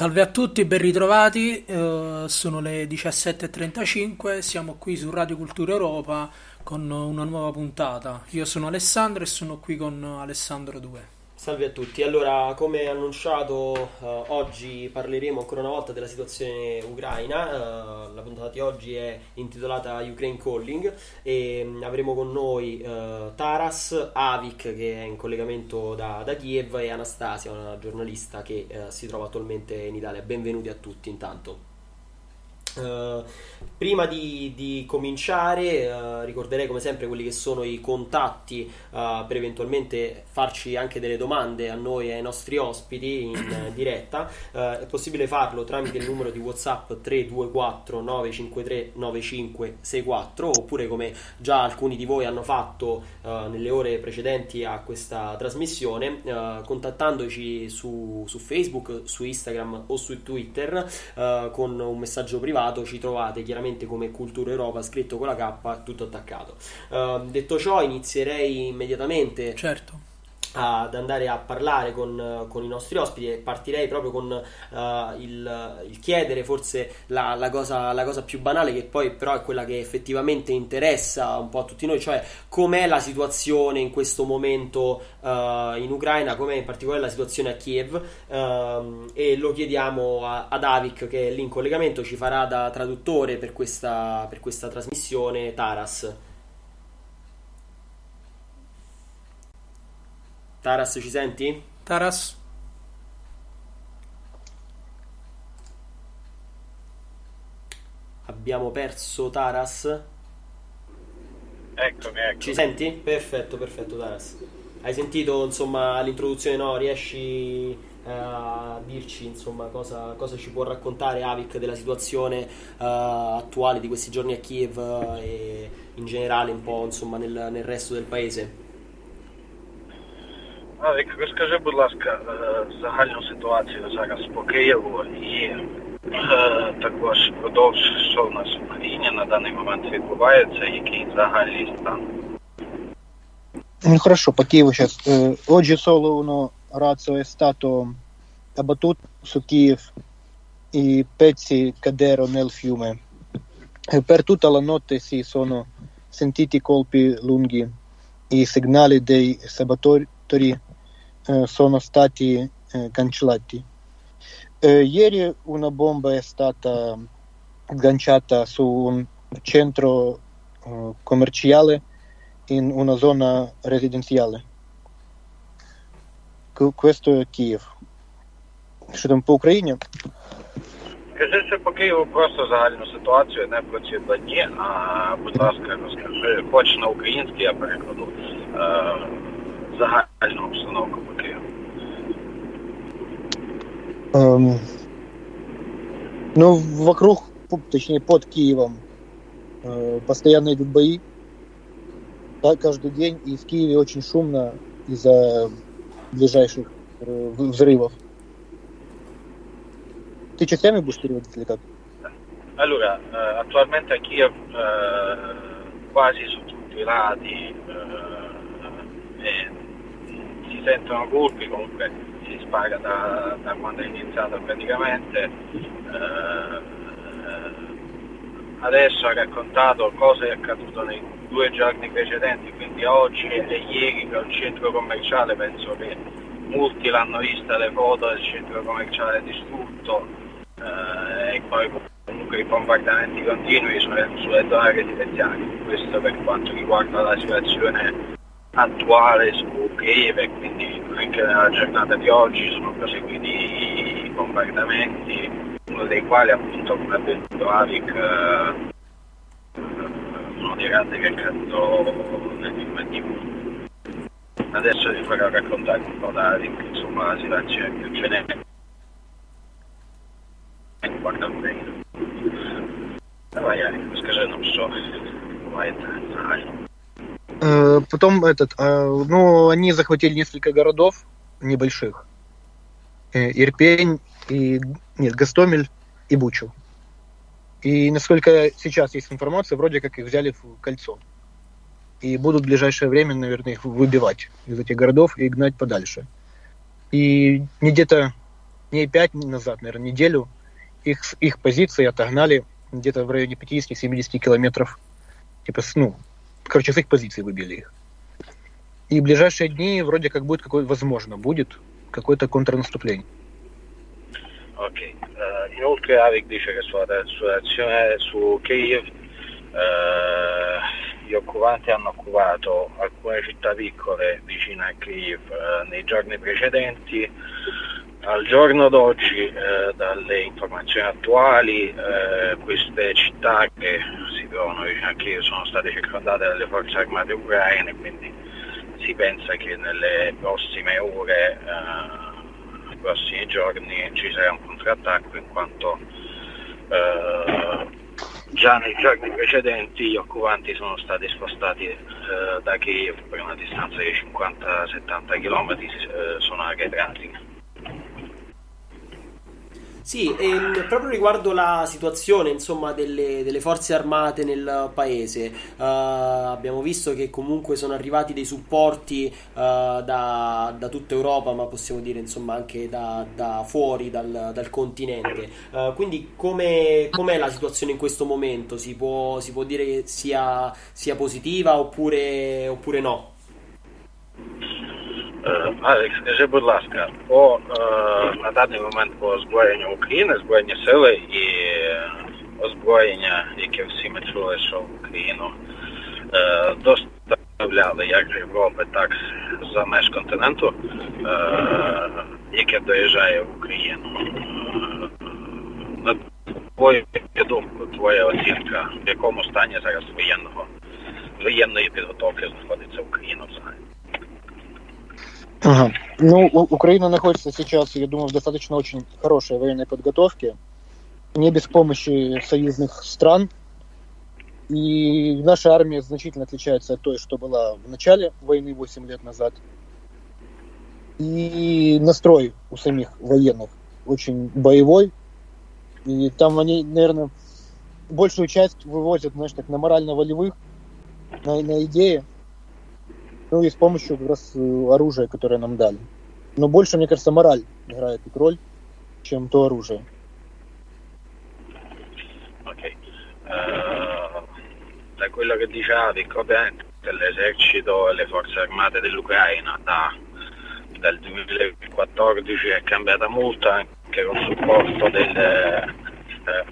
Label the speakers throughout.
Speaker 1: Salve a tutti, ben ritrovati. eh, sono le 17.35, siamo qui su Radio Cultura Europa con una nuova puntata. Io sono Alessandro e sono qui con Alessandro 2.
Speaker 2: Salve a tutti, allora come annunciato eh, oggi parleremo ancora una volta della situazione ucraina, Eh, la puntata di oggi è intitolata Ukraine Calling e mm, avremo con noi eh, Taras, Avik che è in collegamento da, da Kiev e Anastasia, una giornalista che eh, si trova attualmente in Italia. Benvenuti a tutti intanto. Eh, prima di, di cominciare, eh, ricorderei come sempre quelli che sono i contatti eh, per eventualmente farci anche delle domande a noi e ai nostri ospiti in diretta. È possibile farlo tramite il numero di WhatsApp 324 953 9564 oppure come già alcuni di voi hanno fatto nelle ore precedenti a questa trasmissione, contattandoci su, su Facebook, su Instagram o su Twitter con un messaggio privato ci trovate chiaramente come Cultura Europa scritto con la K tutto attaccato. Eh, detto ciò inizierei immediatamente
Speaker 1: Certo.
Speaker 2: Ad andare a parlare con, con, i nostri ospiti e partirei proprio con uh, il, il, chiedere forse la, la, cosa, la, cosa, più banale che poi però è quella che effettivamente interessa un po' a tutti noi, cioè com'è la situazione in questo momento uh, in Ucraina, com'è in particolare la situazione a Kiev uh, e lo chiediamo a, ad Avik che è lì in collegamento, ci farà da traduttore per questa, per questa trasmissione Taras. Taras, ci senti?
Speaker 1: Taras?
Speaker 2: Abbiamo perso Taras?
Speaker 3: Eccomi, ecco.
Speaker 2: Ci senti? Perfetto, perfetto, Taras. Hai sentito, insomma, l'introduzione, no? Riesci eh, a dirci, insomma, cosa, cosa, ci può raccontare Avik della situazione uh, attuale di questi giorni a Kiev uh, e in generale un po', insomma, nel, nel resto del paese?
Speaker 3: Розкажи, будь ласка, загальну ситуацію зараз по Києву і е, також продовж, що в нас в Україні на даний момент відбувається, який загальний стан.
Speaker 4: Ну, хорошо, по Киеву сейчас. Oggi solo uno razzo è stato abbattuto su Kiev, i pezzi cadero nel fiume. Per tutta la notte si sono sentiti colpi sono stati cancellati. Ieri una bomba è stata agganciata su un centro commerciale in una zona residenziale. Questo è Kiev. Що там по Україні?
Speaker 3: Скажи ще по Києву просто загальну ситуацію, не про ці два дні, а будь ласка, розкажи, хоч на український я перекладу. Загальну обстановку по Киеву?
Speaker 4: Эм, ну, вокруг, точнее, под Киевом э, постоянно идут бои. Да, каждый день. И в Киеве очень шумно из-за ближайших э, взрывов. Ты частями будешь переводить или как?
Speaker 3: Allora, eh, attualmente a Kiev eh, quasi su tutti i lati eh, si sentono colpi, comunque si spara da, da quando è iniziato praticamente. Eh, adesso ha raccontato cosa è accaduto nei due giorni precedenti, quindi oggi e ieri che un centro commerciale, penso che molti l'hanno vista le foto del centro commerciale distrutto eh, e poi comunque i bombardamenti continui sulle, sulle zone residenziali. Questo per quanto riguarda la situazione attuale su Kiev e quindi anche nella giornata di oggi sono proseguiti i bombardamenti, uno dei quali appunto come ha detto Avic eh, uno dei razzi che è caduto nel film Adesso vi farò raccontare un po' da Avic, insomma la situazione più generica riguarda Ucraina. Давай, Ярик, расскажи нам, что бывает загально.
Speaker 4: Э, потом этот, э, ну, они захватили несколько городов небольших. Э, Ирпень и нет, Гастомель и Бучу. И насколько сейчас есть информация, вроде как их взяли в кольцо. И будут в ближайшее время, наверное, их выбивать из этих городов и гнать подальше. И не где-то не пять назад, наверное, неделю их, их позиции отогнали где-то в районе 50-70 километров типа, ну, короче, с их позиций выбили их. И в ближайшие dni вроде как будет какое возможно, будет какое-то контрнаступление.
Speaker 3: Ok, uh, inoltre Avic dice che sulla, sua azione su Kiev uh, gli occupanti hanno occupato alcune città piccole vicine a Kiev uh, nei giorni precedenti. Al giorno d'oggi, eh, dalle informazioni attuali, eh, queste città che si trovano vicino a Kiev sono state circondate dalle forze armate ucraine, quindi si pensa che nelle prossime ore, eh, nei prossimi giorni ci sarà un contrattacco in quanto eh, già nei giorni precedenti gli occupanti sono stati spostati eh, da Kiev per una distanza di 50-70 km, eh, sono arretrati.
Speaker 2: Sì, ehm, proprio riguardo la situazione insomma, delle, delle, forze armate nel paese, uh, abbiamo visto che comunque sono arrivati dei supporti uh, da, da, tutta Europa, ma possiamo dire insomma, anche da, da fuori dal, dal continente. Uh, quindi come, com'è la situazione in questo momento? Si può, si può dire che sia, sia positiva oppure, oppure no?
Speaker 3: Алекс, скажи, будь ласка, по на даний момент по озброєнню України, Збройні сили і озброєння, яке всі ми чули, що в Україну доставляли як з Європи, так за меж континенту, яке доїжджає в Україну. На твою думку, твоя оцінка, в якому стані зараз воєнного воєнної підготовки знаходиться Україна взагалі?
Speaker 4: Ну, Украина находится сейчас, я думаю, в достаточно очень хорошей военной подготовке, не без помощи союзных стран. И наша армия значительно отличается от той, что была в начале войны 8 лет назад. И настрой у самих военных очень боевой. И там они, наверное, большую часть вывозят, знаешь, так на морально-волевых, на, на идеи. Ну и с помощью как раз э, оружия, которое нам dali. Но больше, мне кажется, мораль играет тут роль, чем то оружие.
Speaker 3: Ok. Uh, da quello che dicevi, ovviamente l'esercito e le forze armate dell'Ucraina da, dal 2014 è cambiata molto anche con il supporto delle, eh,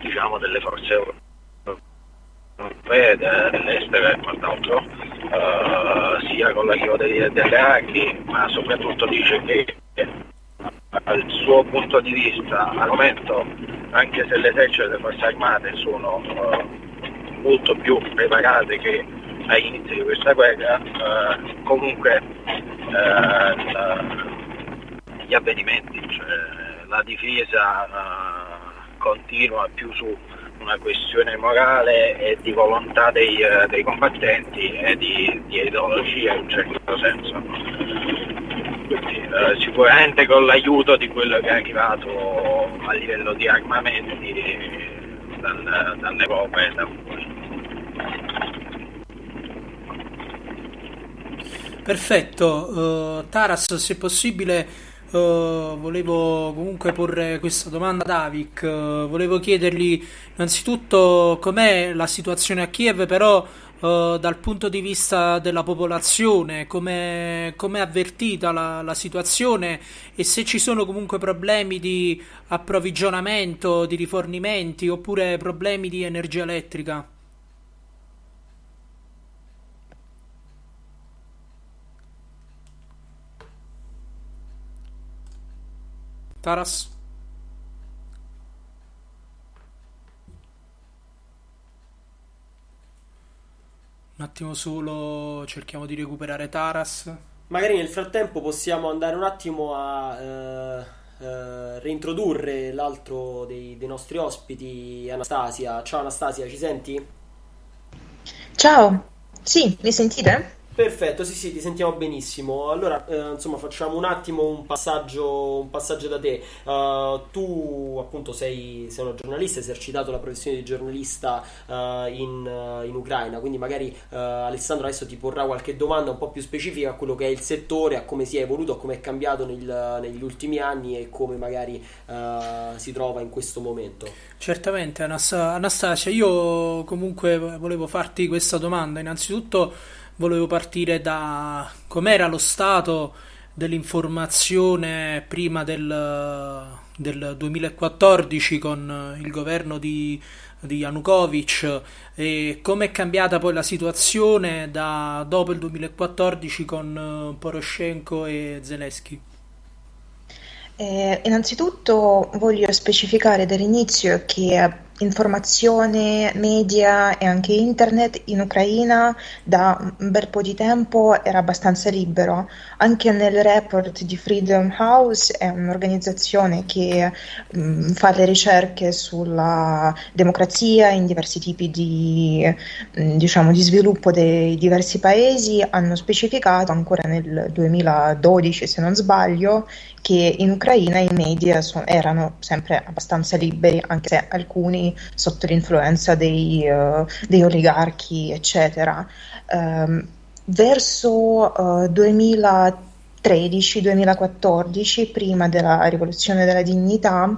Speaker 3: diciamo delle forze europee dell'estero e quant'altro, uh, sia con l'arrivo delle, armi, ma soprattutto dice che dal suo punto di vista al momento, anche se l'esercito e le forze armate sono uh, molto più preparate che all'inizio di questa guerra, uh, comunque gli avvenimenti, cioè la difesa continua più su una questione morale e di volontà dei, uh, dei combattenti e di, di, ideologia in un certo senso. Quindi, uh, sicuramente con l'aiuto di quello che è arrivato a livello di armamenti dal, dall'Europa e da fuori.
Speaker 1: Perfetto, uh, Taras, se possibile Uh, volevo comunque porre questa domanda a Davik. Uh, volevo chiedergli innanzitutto com'è la situazione a Kiev, però uh, dal punto di vista della popolazione, come è avvertita la, la, situazione e se ci sono comunque problemi di approvvigionamento, di rifornimenti oppure problemi di energia elettrica. Taras? Un attimo solo, cerchiamo di recuperare Taras.
Speaker 2: Magari nel frattempo possiamo andare un attimo a eh, eh, reintrodurre l'altro dei, dei nostri ospiti, Anastasia. Ciao Anastasia, ci senti?
Speaker 5: Ciao, sì, mi sentite?
Speaker 2: Perfetto, sì, sì, ti sentiamo benissimo. Allora, eh, insomma, facciamo un attimo un passaggio, un passaggio da te. Uh, tu, appunto, sei, sei, una giornalista, hai esercitato la professione di giornalista uh, in, uh, in, Ucraina, quindi magari Alessandro adesso ti porrà qualche domanda un po' più specifica a quello che è il settore, a come si è evoluto, a come è cambiato nel, negli ultimi anni e come magari si trova in questo momento.
Speaker 1: Certamente, Anastasia, io comunque volevo farti questa domanda. Innanzitutto volevo partire da com'era lo stato dell'informazione prima del, del 2014 con il governo di, di Yanukovych e come è cambiata poi la situazione da dopo il 2014 con Poroshenko e Zelensky.
Speaker 5: Eh, innanzitutto voglio specificare dall'inizio che informazione, media e anche internet in Ucraina da un bel po' di tempo era abbastanza libero. Anche nel report di Freedom House è un'organizzazione che mh, mm, fa le ricerche sulla democrazia in diversi tipi di, mh, mm, diciamo, di sviluppo dei diversi paesi, hanno specificato ancora nel 2012, se non sbaglio, che in Ucraina i media so- erano sempre abbastanza liberi, anche se alcuni sotto l'influenza dei, uh, dei oligarchi, eccetera. Um, verso uh, 2013-2014, prima della rivoluzione della dignità,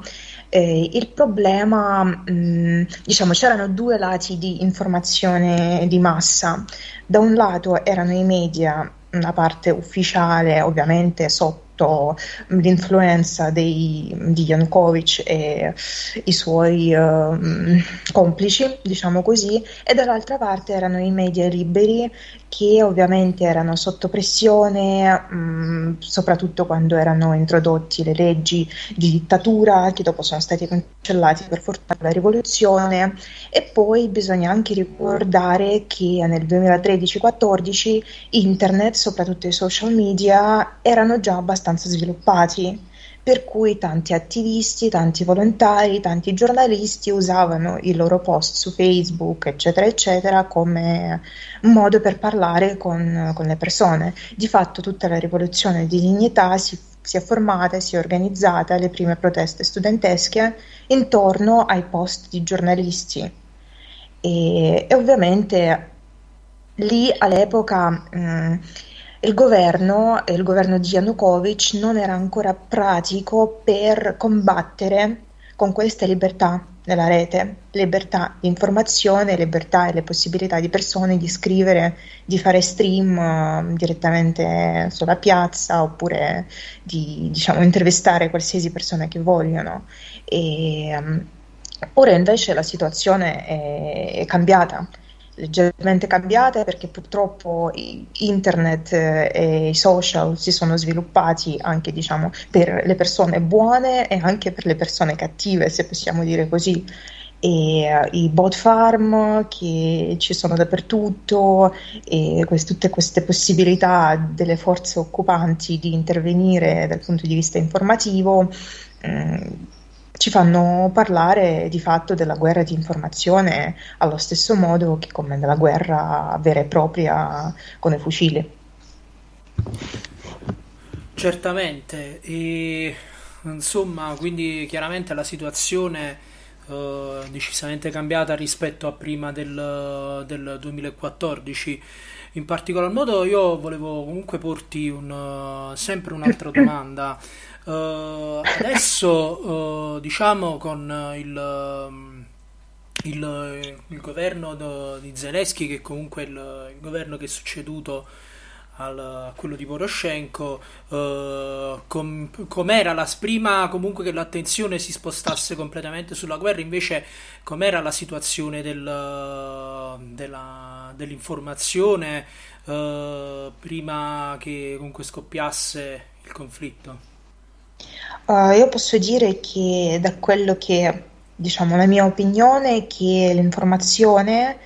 Speaker 5: eh, il problema, mh, diciamo, c'erano due lati di informazione di massa. Da un lato erano i media, una parte ufficiale, ovviamente sotto sotto l'influenza dei, di Yanukovych e i suoi uh, complici, diciamo così, e dall'altra parte erano i media liberi che ovviamente erano sotto pressione, mh, soprattutto quando erano introdotti le leggi di dittatura che dopo sono stati cancellati per fortuna della rivoluzione. E poi bisogna anche ricordare che nel 2013-14 internet, soprattutto i social media, erano già abbastanza sviluppati per cui tanti attivisti, tanti volontari, tanti giornalisti usavano i loro post su Facebook, eccetera, eccetera, come modo per parlare con, con le persone. Di fatto tutta la rivoluzione di dignità si, si è formata e si è organizzata, le prime proteste studentesche, intorno ai post di giornalisti. E, e ovviamente lì all'epoca... Mh, il governo, il governo di Yanukovych non era ancora pratico per combattere con queste libertà nella rete, libertà di informazione, libertà e le possibilità di persone di scrivere, di fare stream uh, direttamente sulla piazza oppure di diciamo, intervistare qualsiasi persona che vogliono. E, um, ora invece la situazione è, è cambiata leggermente cambiate perché purtroppo internet eh, e i social si sono sviluppati anche diciamo, per le persone buone e anche per le persone cattive, se possiamo dire così. E uh, i bot farm che ci sono dappertutto e queste, tutte queste possibilità delle forze occupanti di intervenire dal punto di vista informativo. Um, ci fanno parlare di fatto della guerra di informazione allo stesso modo che come della guerra vera e propria con i fucili.
Speaker 1: Certamente, e, insomma, quindi chiaramente la situazione eh, decisamente cambiata rispetto a prima del, del 2014. In particolar modo io volevo comunque porti un, sempre un'altra domanda. Uh, adesso, uh, diciamo, con il, il, il governo do, di Zelensky, che comunque è il, il governo che è succeduto al, a quello di Poroshenko, uh, com, com'era la prima comunque che l'attenzione si spostasse completamente sulla guerra, invece com'era la situazione del, della, dell'informazione prima che comunque scoppiasse il conflitto?
Speaker 5: Uh, io posso dire che da quello che, diciamo, la mia opinione è che l'informazione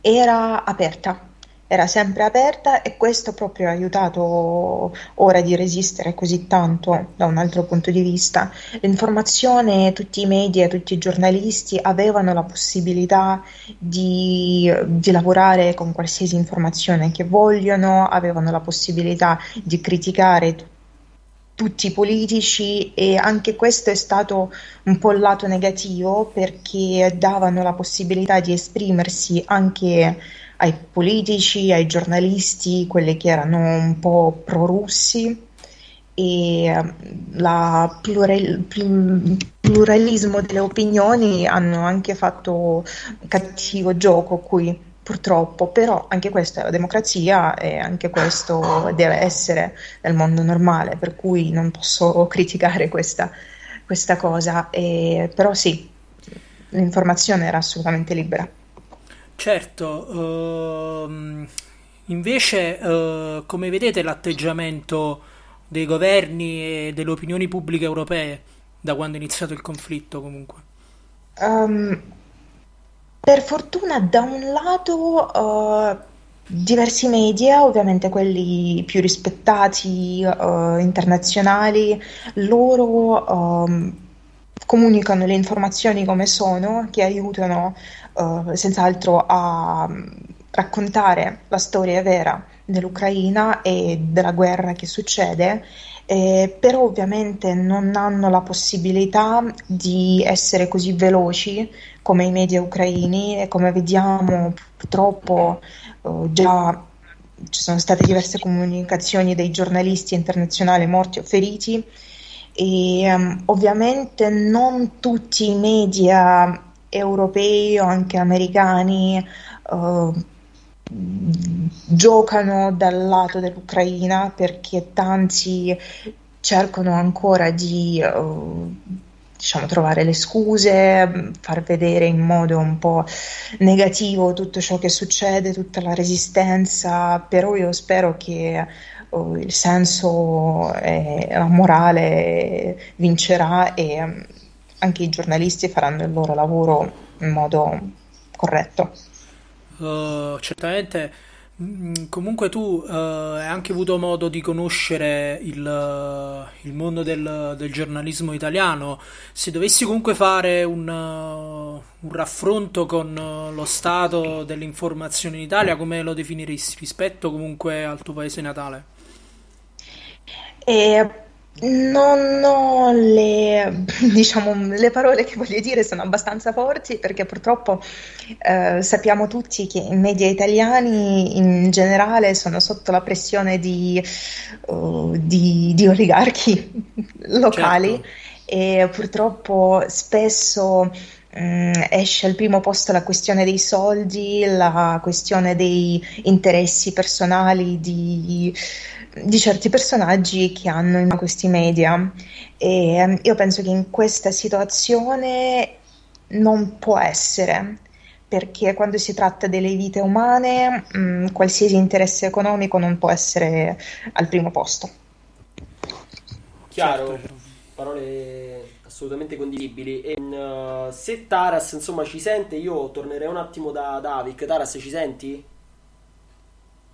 Speaker 5: era aperta, era sempre aperta e questo proprio ha aiutato ora di resistere così tanto da un altro punto di vista. L'informazione, tutti i media, tutti i giornalisti avevano la possibilità di, di lavorare con qualsiasi informazione che vogliono, avevano la possibilità di criticare tutti i politici e anche questo è stato un po' il lato negativo perché davano la possibilità di esprimersi anche ai politici, ai giornalisti, quelli che erano un po' pro-russi. E il plural, pluralismo delle opinioni hanno anche fatto cattivo gioco qui purtroppo, però anche questa è la democrazia e anche questo deve essere nel mondo normale, per cui non posso criticare questa, questa cosa, e, però sì, l'informazione era assolutamente libera.
Speaker 1: Certo, uh, invece uh, come vedete l'atteggiamento dei governi e delle opinioni pubbliche europee da quando è iniziato il conflitto comunque?
Speaker 5: Um, Per fortuna, da un lato, uh, diversi media, ovviamente quelli più rispettati, uh, internazionali, loro um, comunicano le informazioni come sono, che aiutano uh, senz'altro a um, raccontare la storia vera dell'Ucraina e della guerra che succede eh, però ovviamente non hanno la possibilità di essere così veloci come i media ucraini e come vediamo purtroppo eh, già ci sono state diverse comunicazioni dei giornalisti internazionali morti o feriti e um, ovviamente non tutti i media europei o anche americani uh, giocano dal lato dell'Ucraina perché tanti cercano ancora di uh, diciamo, trovare le scuse, far vedere in modo un po' negativo tutto ciò che succede, tutta la resistenza, però io spero che uh, il senso e la morale vincerà e anche i giornalisti faranno il loro lavoro in modo corretto.
Speaker 1: Uh, certamente mm, Comunque tu uh, hai anche avuto modo di conoscere il, uh, il mondo del, del, giornalismo italiano. Se dovessi comunque fare un, un raffronto con lo stato dell'informazione in Italia, come lo definiresti rispetto comunque al tuo paese natale?
Speaker 5: E non ho le, diciamo, le parole che voglio dire sono abbastanza forti perché purtroppo eh, sappiamo tutti che i media italiani in generale sono sotto la pressione di, uh, di, di oligarchi locali certo. e purtroppo spesso mm, esce al primo posto la questione dei soldi, la questione dei interessi personali di di certi personaggi che hanno in questi media e ehm, io penso che in questa situazione non può essere perché quando si tratta delle vite umane mh, mm, qualsiasi interesse economico non può essere al primo posto.
Speaker 2: Chiaro, certo. parole assolutamente condivisibili. E, uh, se Taras insomma ci sente, io tornerei un attimo da Davik. Taras, ci senti?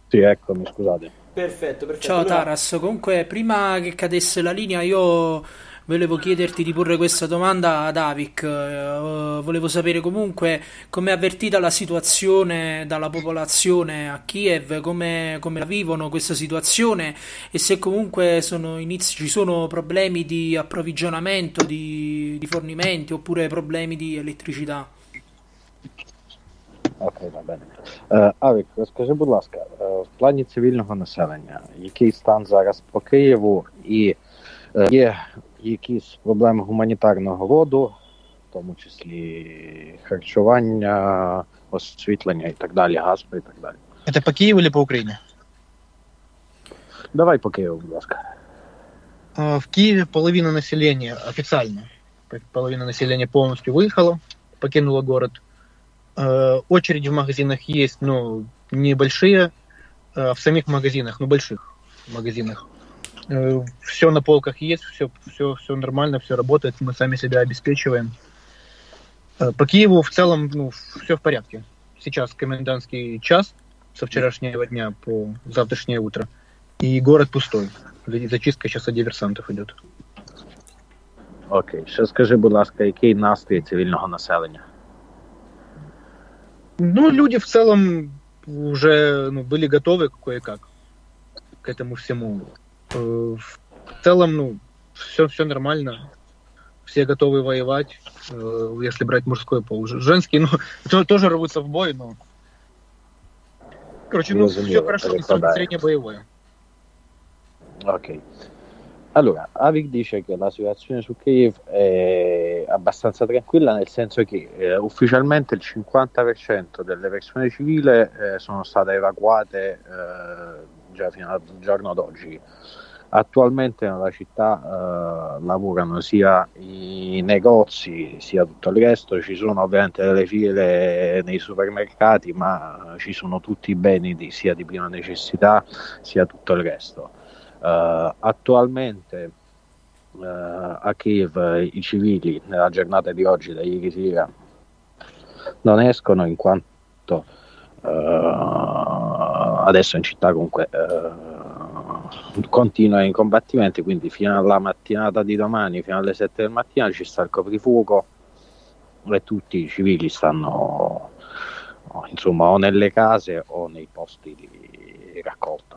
Speaker 6: Sì, eccomi, scusate.
Speaker 2: Perfetto, perfetto.
Speaker 1: Ciao allora... Taras, comunque prima che cadesse la linea io volevo chiederti di porre questa domanda ad Avik. Uh, volevo sapere comunque come è avvertita la situazione dalla popolazione a Kiev, come, come la vivono questa situazione e se comunque sono inizi, ci sono problemi di approvvigionamento, di, di fornimenti oppure problemi di elettricità.
Speaker 6: Окей, да, бene. Е, Авік, розкажи, будь ласка, е, в плані цивільного населення, який стан зараз по Києву і е, є якісь проблеми гуманітарного роду, в тому числі харчування, освітлення і так далі, газ і так далі.
Speaker 4: Это по Киеву или по Украине?
Speaker 6: Давай по Киеву, будь ласка.
Speaker 4: В Киеве половина населения официально, половина населения полностью выехала, покинула город. Э, очереди в магазинах есть, ну, небольшие, э, В самих магазинах, ну, больших магазинах. Э, все на полках есть, все, все, все нормально, все работает, мы сами себя обеспечиваем. По Киеву в целом, ну, все в порядке. Сейчас комендантский час со вчерашнего дня по завтрашнее утро. И город пустой. Зачистка сейчас от диверсантов идет.
Speaker 6: Окей. Ще скажи, будь ласка, який настрій цивільного населення?
Speaker 4: Ну, люди в целом уже ну, были готовы кое-как к этому всему. Э, в целом, ну, все, все нормально. Все готовы воевать, э, если брать мужской пол. Женский, ну, тоже рвутся в бой, но... Короче, ну, все хорошо, среднее боевое.
Speaker 6: Окей. Okay. Allora, Avic dice che la situazione su Kiev è abbastanza tranquilla, nel senso che eh, ufficialmente il 50% delle persone civili eh, sono state evacuate eh, già fino al giorno d'oggi. Attualmente nella città eh, lavorano sia i negozi sia tutto il resto, ci sono ovviamente delle file nei supermercati, ma ci sono tutti i beni di, sia di prima necessità sia tutto il resto. Uh, attualmente uh, a Kiev i civili nella giornata di oggi, da ieri sera, non escono in quanto uh, adesso in città comunque continua i combattimenti, quindi fino alla mattinata di domani, fino alle 7 del mattino ci sta il coprifuoco e tutti i civili stanno insomma o nelle case o nei posti di raccolta.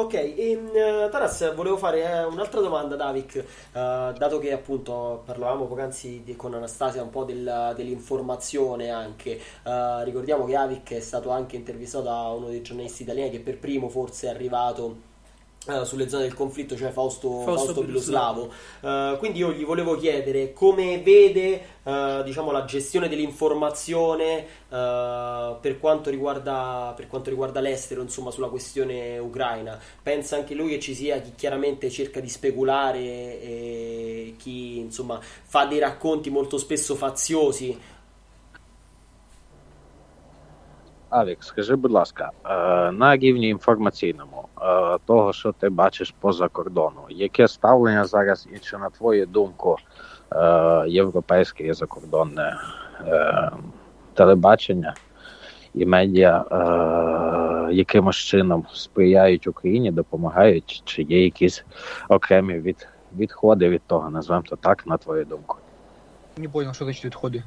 Speaker 2: Ok, e, uh, Taras, volevo fare eh, un'altra domanda, Davik, uh, dato che appunto parlavamo poc'anzi di, con Anastasia un po' del, dell'informazione anche, uh, ricordiamo che Avik è stato anche intervistato da uno dei giornalisti italiani che per primo forse è arrivato Uh, sulle zone del conflitto, cioè Fausto, Fausto, Fausto Biloslavo. Uh, quindi io gli volevo chiedere come vede uh, diciamo, la gestione dell'informazione per quanto, riguarda, per, quanto riguarda, l'estero, insomma, sulla questione ucraina. Pensa anche lui che ci sia chi chiaramente cerca di speculare e chi insomma, fa dei racconti molto spesso faziosi
Speaker 6: Авік, скажи, будь ласка, на рівні інформаційному того, що ти бачиш поза кордону, яке ставлення зараз і чи на твою думку європейське і закордонне телебачення і медіа якимось чином сприяють Україні, допомагають, чи є якісь окремі від, відходи від того, назвемо то так, на твою думку?
Speaker 4: Не понял, що значить відходи.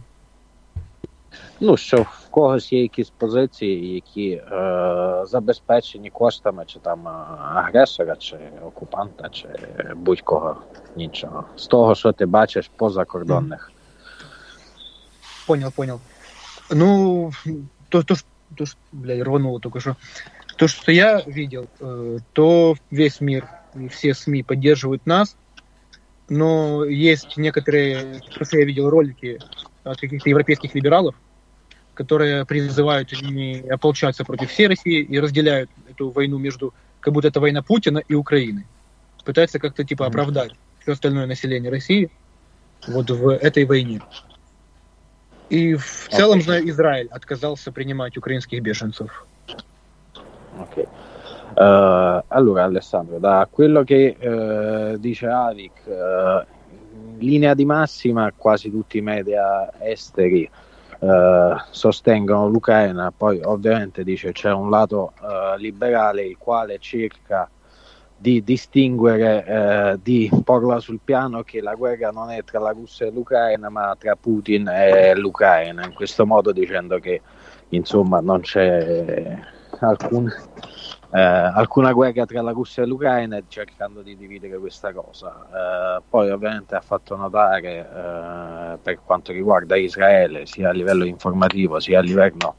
Speaker 6: Ну, що в когось є якісь позиції, які е, забезпечені коштами чи там агресора, чи окупанта, чи будь-кого іншого. З того, що ти бачиш поза кордонних.
Speaker 4: Понял, понял. Ну, то, то, то блядь, рвануло только что. То, что я видел, э, то весь мир и все СМИ поддерживают нас, но есть некоторые, просто я видел ролики от каких-то европейских либералов, которые призывают не ополчаться против всей России и разделяют эту войну между, как будто это война Путина и Украины. Пытаются как-то типа оправдать все остальное население России вот в этой войне. И в целом okay. Израиль отказался принимать украинских беженцев.
Speaker 6: Ok. Uh, allora Alessandro, da quello che uh, dice Avic, uh, in linea di massima quasi tutti i media esteri eh, sostengono l'Ucraina, poi ovviamente dice c'è un lato eh, liberale il quale cerca di distinguere, eh, di porla sul piano che la guerra non è tra la Russia e l'Ucraina, ma tra Putin e l'Ucraina, in questo modo dicendo che insomma non c'è alcun eh, alcuna guerra tra la Russia e l'Ucraina cercando di dividere questa cosa. Eh, poi ovviamente ha fatto notare eh, per quanto riguarda Israele sia a livello informativo sia a livello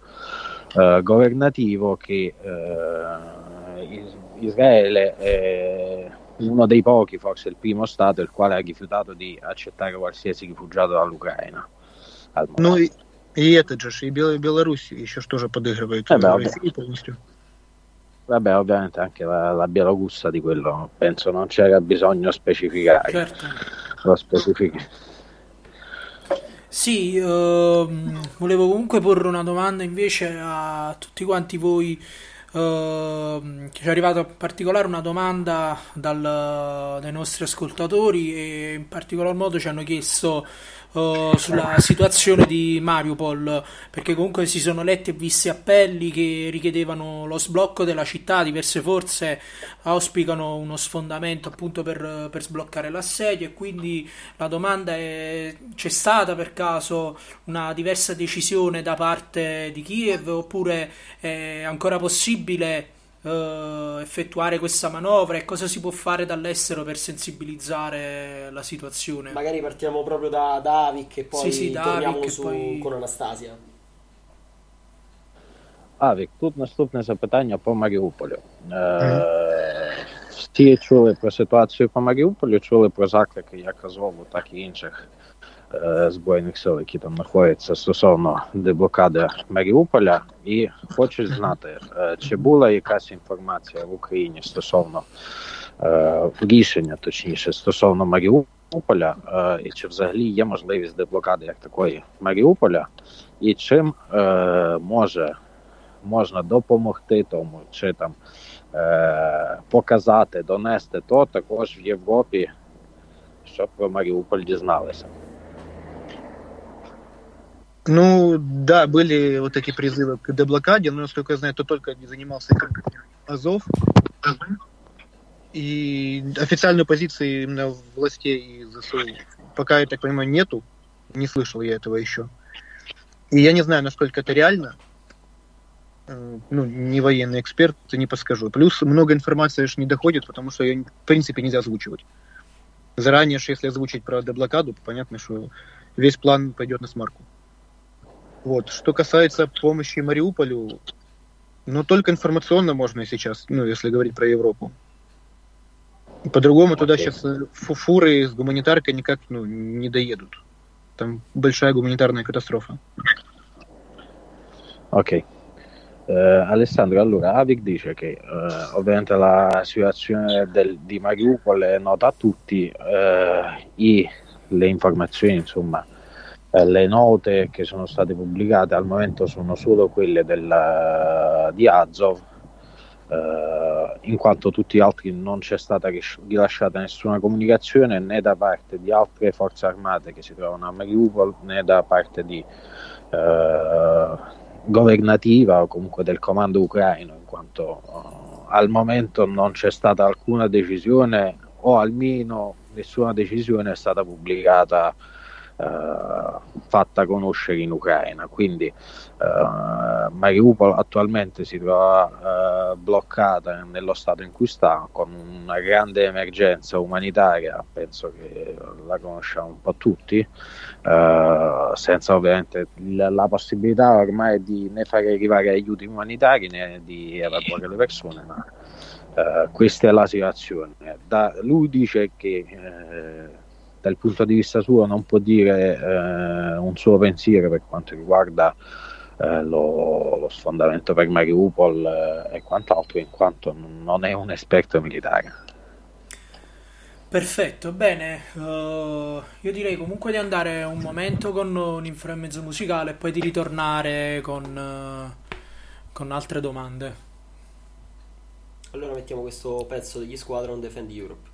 Speaker 6: eh, governativo che eh, Israele è uno dei pochi, forse il primo Stato, il quale ha rifiutato di accettare qualsiasi rifugiato dall'Ucraina.
Speaker 4: Ну и, и этот же, и Беларусь еще что же подыгрывает
Speaker 6: eh beh, России полностью. Vabbè, ovviamente anche la, la Bielorussia di quello penso non c'era bisogno specificare.
Speaker 1: Certo.
Speaker 6: Lo specifichi.
Speaker 1: Sì, uh, volevo comunque porre una domanda invece a tutti quanti voi. Uh, ci è arrivata in particolare una domanda dal, dai nostri ascoltatori e in particolar modo ci hanno chiesto uh, sulla situazione di Mariupol, perché comunque si sono letti e visti appelli che richiedevano lo sblocco della città, diverse forze auspicano uno sfondamento appunto per, per sbloccare l'assedio e quindi la domanda è c'è stata per caso una diversa decisione da parte di Kiev oppure è ancora possibile uh, effettuare questa manovra e cosa si può fare dall'estero per sensibilizzare la situazione.
Speaker 2: Magari partiamo proprio da Davik e poi
Speaker 1: sì, sì,
Speaker 2: torniamo
Speaker 1: Davik
Speaker 2: su,
Speaker 1: poi...
Speaker 2: con Anastasia.
Speaker 6: Авік, тут наступне запитання по Маріуполю. Е, всі чули про ситуацію по Маріуполю, чули про заклики як Азову, так і інших Е, збройних сил, які там знаходяться стосовно деблокади Маріуполя, і хочуть знати, е, чи була якась інформація в Україні стосовно е, рішення, точніше, стосовно Маріуполя, і чи взагалі є можливість деблокади як такої Маріуполя, і чим може можна допомогти тому, чи там показати, донести то також в Європі, щоб про Маріуполь дізналися.
Speaker 4: Ну, да, были вот эти призывы к деблокаде, но, насколько я знаю, то только не занимался Азов. И официальной позиции именно властей и ЗСУ пока, я так понимаю, нету. Не слышал я этого еще. И я не знаю, насколько это реально. Ну, не военный эксперт, не подскажу. Плюс много информации аж не доходит, потому что ее, в принципе, нельзя озвучивать. Заранее, если озвучить про деблокаду, понятно, что весь план пойдет на смарку. Вот. Что касается помощи Мариуполю, ну, только информационно можно сейчас, ну, если говорить про Европу. По-другому okay. туда сейчас э, фуры с гуманитаркой никак ну, не доедут. Там большая гуманитарная катастрофа.
Speaker 6: Ok. Uh, Alessandro, allora Avic dice che uh, ovviamente la situazione del, di Mariupol è nota a tutti, uh, i, le informazioni insomma Eh, le note che sono state pubblicate al momento sono solo quelle del, di Azov, eh, in quanto tutti gli altri non c'è stata rilasciata nessuna comunicazione né da parte di altre forze armate che si trovano a Mariupol né da parte di eh, governativa o comunque del comando ucraino, in quanto eh, al momento non c'è stata alcuna decisione o almeno nessuna decisione è stata pubblicata eh, fatta conoscere in Ucraina. Quindi eh, Mariupol attualmente si trova eh, bloccata nello stato in cui sta, con una grande emergenza umanitaria, penso che la conosciamo un po' tutti, eh, senza ovviamente la, possibilità ormai di né fare arrivare aiuti umanitari né di evacuare le persone, ma questa è la situazione. Da, lui dice che dal punto di vista suo non può dire eh, un suo pensiero per quanto riguarda eh, lo, lo, sfondamento per Mariupol eh, e quant'altro, in quanto non è un esperto militare.
Speaker 1: Perfetto, bene, uh, io direi comunque di andare un momento con un infra e mezzo musicale e poi di ritornare con, uh, con altre domande.
Speaker 7: Allora mettiamo questo pezzo degli Squadron Defend Europe.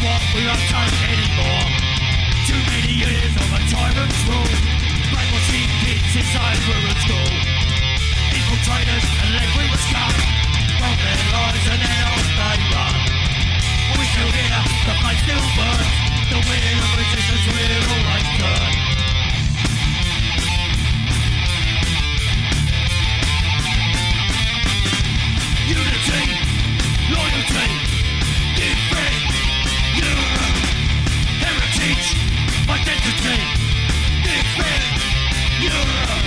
Speaker 7: know what, we won't take anymore. Too many years of a tyrant's rule, kids inside their and they run. We're still the place still burns, the wheel of resistance will always turn. Big Big Big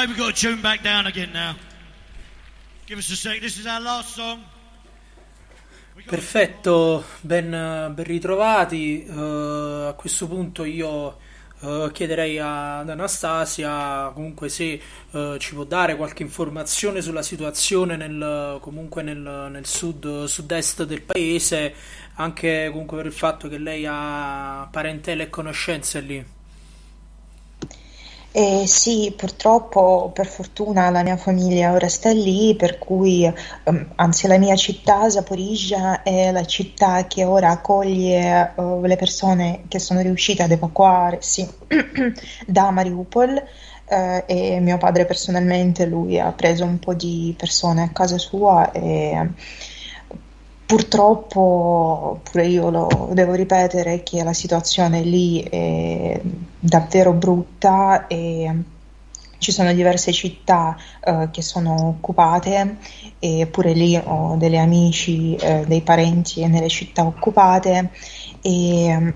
Speaker 8: Okay, we've got to tune back down again now. Give us a sec. This is our last song.
Speaker 1: Perfetto, ben, ben ritrovati. Uh, a questo punto io uh, chiederei ad Anastasia comunque se uh, ci può dare qualche informazione sulla situazione nel, comunque nel, nel sud, sud-est del paese, anche comunque per il fatto che lei ha parentela e conoscenze lì.
Speaker 5: Eh, sì, purtroppo, per fortuna, la mia famiglia ora sta lì, per cui, um, anzi, la mia città, Zaporizhia, è la città che ora accoglie uh, le persone che sono riuscite ad evacuarsi da Mariupol. Uh, e mio padre personalmente, lui ha preso un po' di persone a casa sua e Purtroppo pure io lo devo ripetere che la situazione lì è davvero brutta e ci sono diverse città eh, che sono occupate e pure lì ho degli amici, eh, dei parenti nelle città occupate e mm,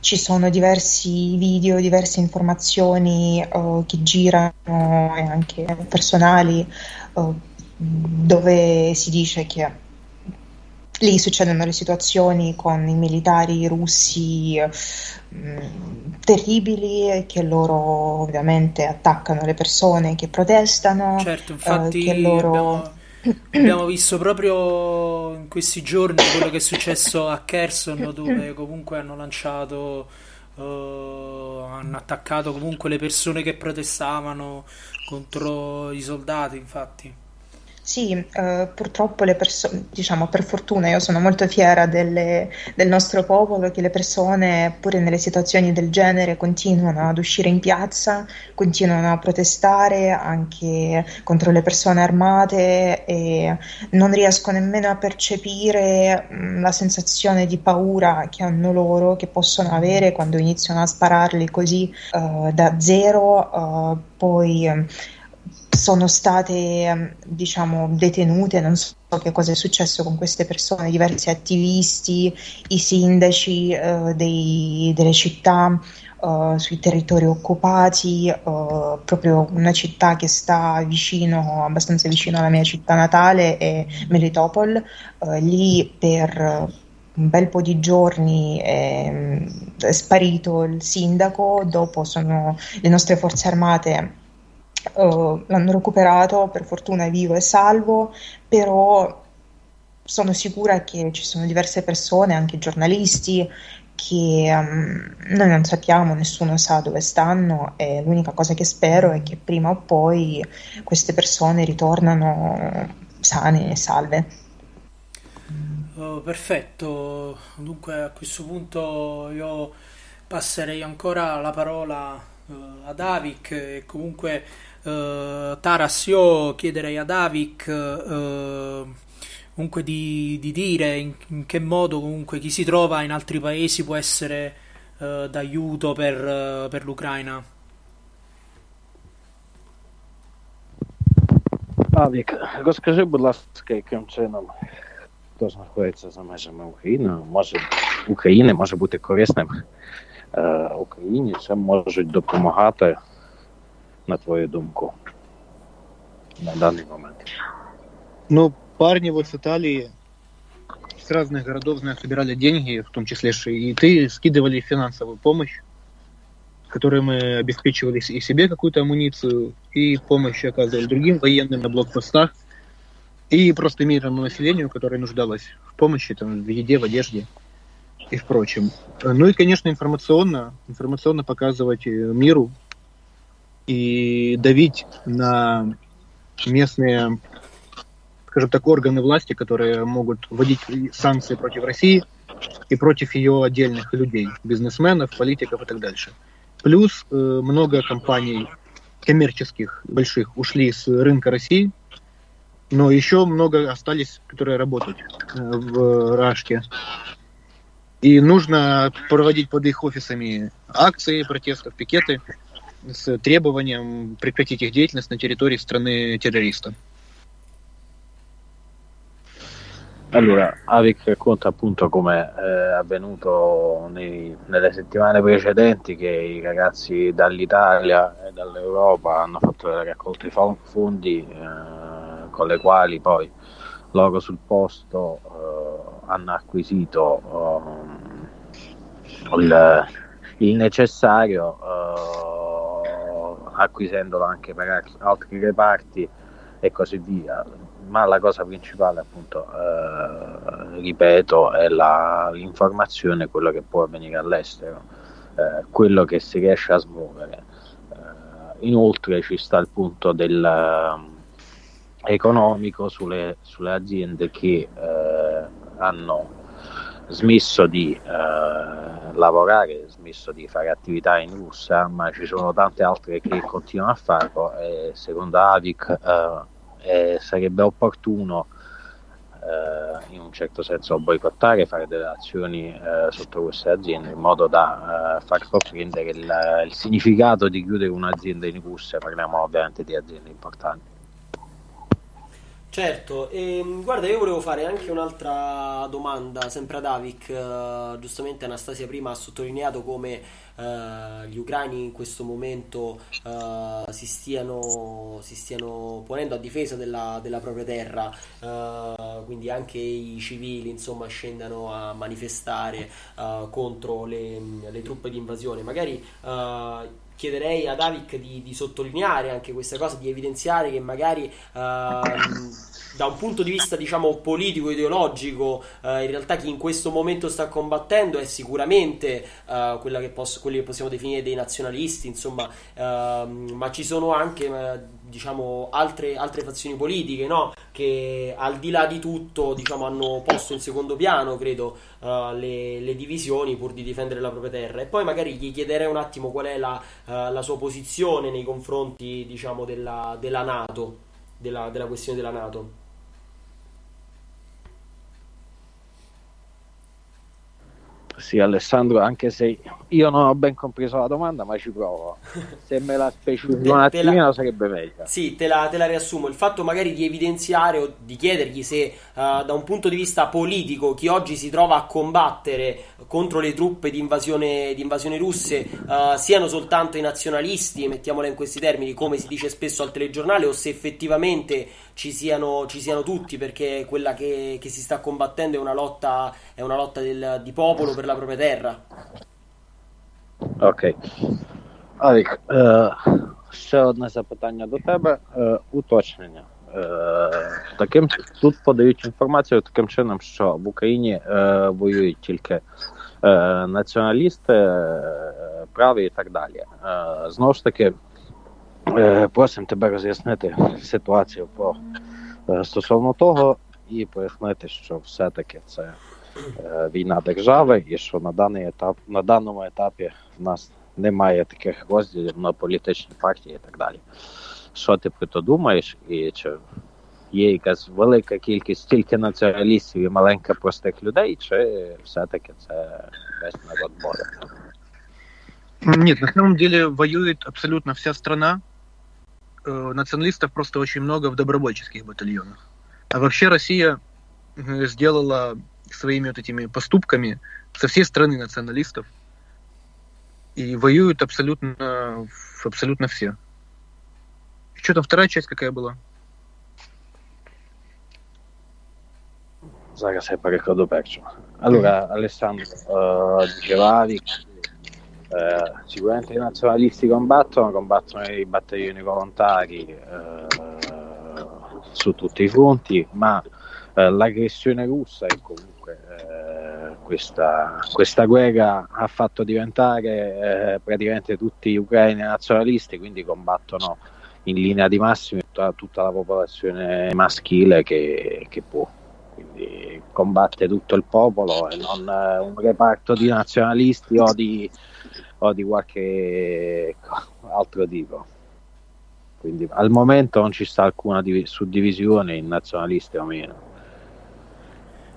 Speaker 5: ci sono diversi video, diverse informazioni eh, che girano e anche personali eh, dove si dice che lì succedono le situazioni con i militari russi mh, mm, terribili che loro ovviamente attaccano le persone che protestano.
Speaker 1: Certo, infatti eh, loro... abbiamo, abbiamo, visto proprio in questi giorni quello che è successo a Kherson dove comunque hanno lanciato, uh, hanno attaccato comunque le persone che protestavano contro i soldati, infatti.
Speaker 5: Sì, eh, purtroppo le persone, diciamo per fortuna io sono molto fiera delle, del nostro popolo che le persone pure nelle situazioni del genere continuano ad uscire in piazza, continuano a protestare anche contro le persone armate e non riesco nemmeno a percepire mh, mm, la sensazione di paura che hanno loro, che possono avere quando iniziano a spararli così uh, da zero, uh, poi sono state ehm, diciamo detenute, non so che cosa è successo con queste persone, diversi attivisti, i sindaci uh, dei, delle città uh, sui territori occupati, uh, proprio una città che sta vicino, abbastanza vicino alla mia città natale è Melitopol, lì per un bel po' di giorni è, è sparito il sindaco, dopo sono le nostre forze armate uh, l'hanno recuperato, per fortuna è vivo e salvo, però sono sicura che ci sono diverse persone, anche giornalisti, che um, noi non sappiamo, nessuno sa dove stanno e l'unica cosa che spero è che prima o poi queste persone ritornano sane e salve.
Speaker 1: Oh, perfetto, dunque a questo punto io passerei ancora la parola uh, ad Avic e comunque Uh, Taras, io chiederei ad Avic uh, comunque di, di dire in, in, che modo comunque chi si trova in altri paesi può essere uh, d'aiuto per, per l'Ucraina.
Speaker 6: Авік, розкажи, будь ласка, яким чином хто знаходиться за межами України, може України може бути корисним е, Україні, чим можуть допомагати на твою думку, на данный момент?
Speaker 4: Ну, парни вот с Италии с разных городов, знаю, собирали деньги, в том числе и ты, скидывали финансовую помощь, которой мы обеспечивали и себе какую-то амуницию, и помощь оказывали другим военным на блокпостах, и просто мирному населению, которое нуждалось в помощи, там, в еде, в одежде и в прочем. Ну и, конечно, информационно, информационно показывать миру и давить на местные, скажем так, органы власти, которые могут вводить санкции против России и против ее отдельных людей, бизнесменов, политиков и так дальше. Плюс э, много компаний коммерческих больших ушли с рынка России, Но еще много остались, которые работают э, в Рашке. И нужно проводить под их офисами акции протестов, пикеты с требованием прекратить их деятельность на территории страны террориста.
Speaker 6: Allora, Avic racconta appunto come è avvenuto nei, nelle settimane precedenti che i ragazzi dall'Italia e dall'Europa hanno fatto delle raccolte fondi eh, con le quali poi loro sul posto eh, hanno acquisito eh, il, il, necessario acquisendolo anche per altri reparti e così via. Ma la cosa principale appunto eh, ripeto è la, l'informazione quello che può avvenire all'estero eh, quello che si riesce a smuovere. Eh, inoltre ci sta il punto del eh, economico sulle, sulle, aziende che eh, hanno smesso di eh, lavorare, smesso di fare attività in Russia, ma ci sono tante altre che continuano a farlo e secondo Avic eh, sarebbe opportuno eh, in un certo senso boicottare, fare delle azioni eh, sotto queste aziende in modo da eh, far comprendere il, il, significato di chiudere un'azienda in Russia, parliamo ovviamente di aziende importanti.
Speaker 2: Certo, e, ehm, guarda, io volevo fare anche un'altra domanda, sempre ad Avic. Uh, giustamente Anastasia prima ha sottolineato come uh, gli ucraini in questo momento uh, si, stiano, si, stiano, ponendo a difesa della, della propria terra, quindi anche i civili insomma, scendano a manifestare contro le, le, truppe di invasione. Magari chiederei ad Avic di, di, sottolineare anche questa cosa, di evidenziare che magari ehm, da un punto di vista diciamo politico, ideologico, eh, in realtà chi in questo momento sta combattendo è sicuramente eh, che posso, quelli che possiamo definire dei nazionalisti, insomma, ehm, ma ci sono anche eh, diciamo, altre, altre fazioni politiche no? che al di là di tutto diciamo, hanno posto in secondo piano, credo, uh, le, le, divisioni pur di difendere la propria terra. E poi magari gli chiederei un attimo qual è la, uh, la sua posizione nei confronti diciamo, della, della Nato, della, della questione della Nato.
Speaker 6: Sì, Alessandro, anche se io non ho ben compreso la domanda, ma ci provo. Se me la specifico un attimino la... sarebbe meglio.
Speaker 2: Sì, te la, te la, riassumo. Il fatto magari di evidenziare o di chiedergli se uh, da un punto di vista politico chi oggi si trova a combattere contro le truppe di invasione, di invasione russe uh, siano soltanto i nazionalisti, mettiamola in questi termini, come si dice spesso al telegiornale, o se effettivamente ci siano, ci siano tutti, perché quella che, che, si sta combattendo è una lotta, è una lotta del, di popolo per la propria terra.
Speaker 6: Окей. Авік, е, ще одне запитання до тебе. Е, уточнення. Е, таким Тут подають інформацію таким чином, що в Україні е, воюють тільки е, націоналісти, е, праві і так далі. Знову ж таки, просимо тебе роз'яснити ситуацію по стосовно того і пояснити, що все-таки це Е, війна держави, і що на даний етап, на даному етапі в нас немає таких розділів на політичні партії і так далі. Що ти про то думаєш, і чи є якась велика кількість тільки націоналістів і маленька простих людей, чи все-таки це весь народ бореться?
Speaker 4: Нет, на самом деле воюет абсолютно вся страна. Э, националистов просто очень много в добровольческих батальонах. А вообще Россия э, сделала своими вот этими поступками со всей страны националистов. И воюют абсолютно, абсолютно все. Что там вторая часть какая была?
Speaker 6: Зараз я перекладу першу. Allora, Alessandro, uh, dicevavi uh, sicuramente i nazionalisti combattono, combattono i battaglioni volontari uh, su tutti i fronti, ma l'aggressione russa è comunque eh, questa, questa, guerra ha fatto diventare eh, praticamente tutti gli ucraini nazionalisti, quindi combattono in linea di massima tutta, tutta la popolazione maschile che, che, può. Quindi combatte tutto il popolo e non eh, un reparto di nazionalisti o di, o di qualche altro tipo. quindi al momento non ci sta alcuna div- suddivisione in nazionalisti o meno.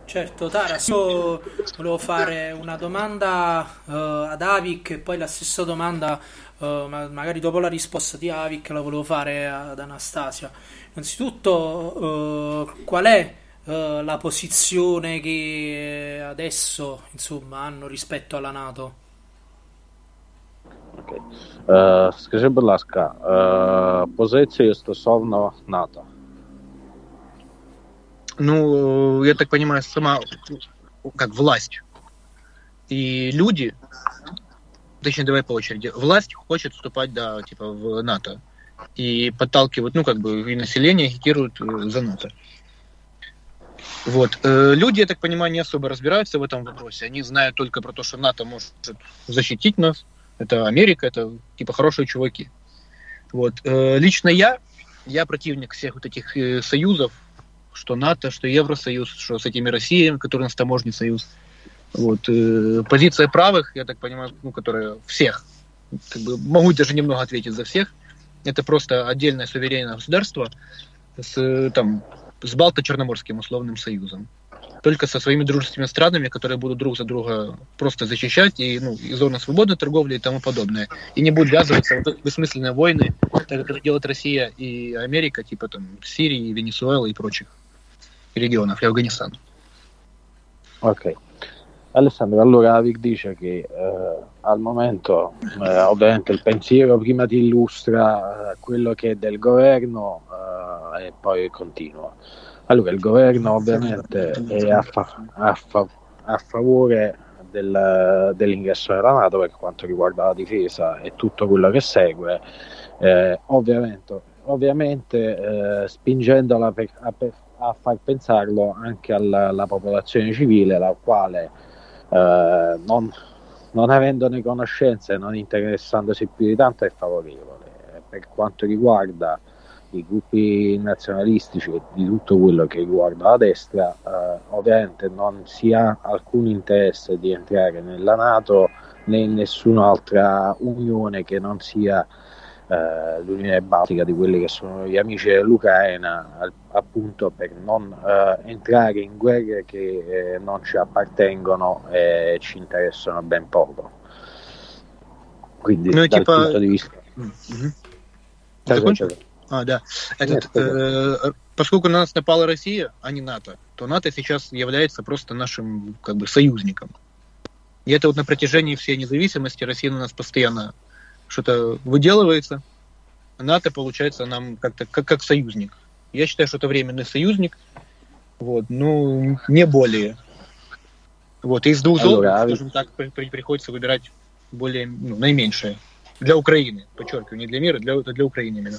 Speaker 1: Certo, Tara, io volevo fare una domanda uh, ad Avic e poi la stessa domanda, uh, ma magari dopo la risposta di Avic, la volevo fare ad Anastasia. Innanzitutto, uh, qual è la posizione che adesso insomma, hanno rispetto alla Nato?
Speaker 6: Okay. Uh, скажи, будь ласка, uh, позицію стосовно НАТО.
Speaker 4: Ну, я так понимаю, сама, как власть и люди, точнее, давай по очереди, власть хочет вступать, да, типа, в НАТО и подталкивают, ну, как бы, и население агитируют за НАТО. Вот. Э, люди, я так понимаю, не особо разбираются в этом вопросе. Они знают только про то, что НАТО может защитить нас. Это Америка, это типа хорошие чуваки. Вот. Э, лично я, я противник всех вот этих э, союзов, что НАТО, что Евросоюз, что с этими Россией, который у нас таможенный союз. Вот. Позиция правых, я так понимаю, ну, которая всех, как бы, могу даже немного ответить за всех, это просто отдельное суверенное государство с, там, с Балто-Черноморским условным союзом. Только со своими дружественными странами, которые будут друг за друга просто защищать, и, ну, и зона свободной торговли и тому подобное. И не будут ввязываться в бессмысленные войны, так как это делает Россия и Америка, типа там Сирии, Венесуэлы и прочих rегionов, e Afghanistan.
Speaker 6: Ok. Alessandro, allora Avic dice che eh, al momento eh, ovviamente il pensiero prima ti illustra eh, quello che è del governo e poi continua. Allora il governo ovviamente è a, fa- a, fa- a favore del, dell'ingresso nella Nato per quanto riguarda la difesa e tutto quello che segue, eh, ovviamente, ovviamente eh, spingendola per, a, per, a, far pensarlo anche alla, alla popolazione civile, la quale eh, non, non avendone conoscenza e non interessandosi più di tanto è favorevole. Per quanto riguarda i gruppi nazionalistici e di tutto quello che riguarda la destra eh, ovviamente non si ha alcun interesse di entrare nella Nato né in nessun'altra unione che non sia eh, l'Unione Baltica di quelli che sono gli amici dell'Ucraina appunto per non eh, entrare in guerre che eh, non ci appartengono e ci interessano ben poco. Quindi
Speaker 4: Noi
Speaker 6: dal punto di vista...
Speaker 4: Mm-hmm. А, да. Этот,
Speaker 6: Нет,
Speaker 4: э, поскольку на нас напала Россия, а не НАТО, то НАТО сейчас является просто нашим как бы союзником. И это вот на протяжении всей независимости Россия на нас постоянно что-то выделывается. НАТО, получается, нам как-то как, как союзник. Я считаю, что это временный союзник. Вот, ну, не более. Вот, из двух зол,
Speaker 6: Allora,
Speaker 4: скажем так, при- при- приходится выбирать более, ну, наименьшее. Для Украины, подчеркиваю, не для мира, для, для Украины именно.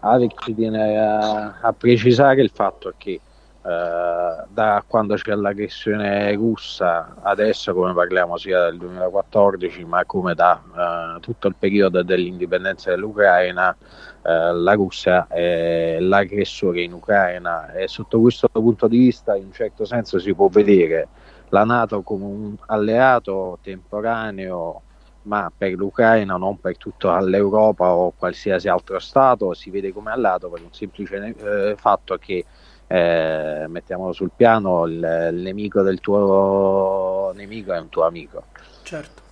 Speaker 6: Avic ci tiene a, a precisare il fatto che eh, da quando c'è l'aggressione russa, adesso come parliamo sia del 2014 ma come da eh, tutto il periodo dell'indipendenza dell'Ucraina, eh, la Russia è l'aggressore in Ucraina. E sotto questo punto di vista in un certo senso si può vedere la Nato come un alleato temporaneo ma per l'Ucraina, non per tutta l'Europa o qualsiasi altro Stato, si vede come alleato per un semplice eh, fatto che, eh, mettiamolo sul piano, il, il nemico del tuo nemico è un tuo amico.
Speaker 1: Certo.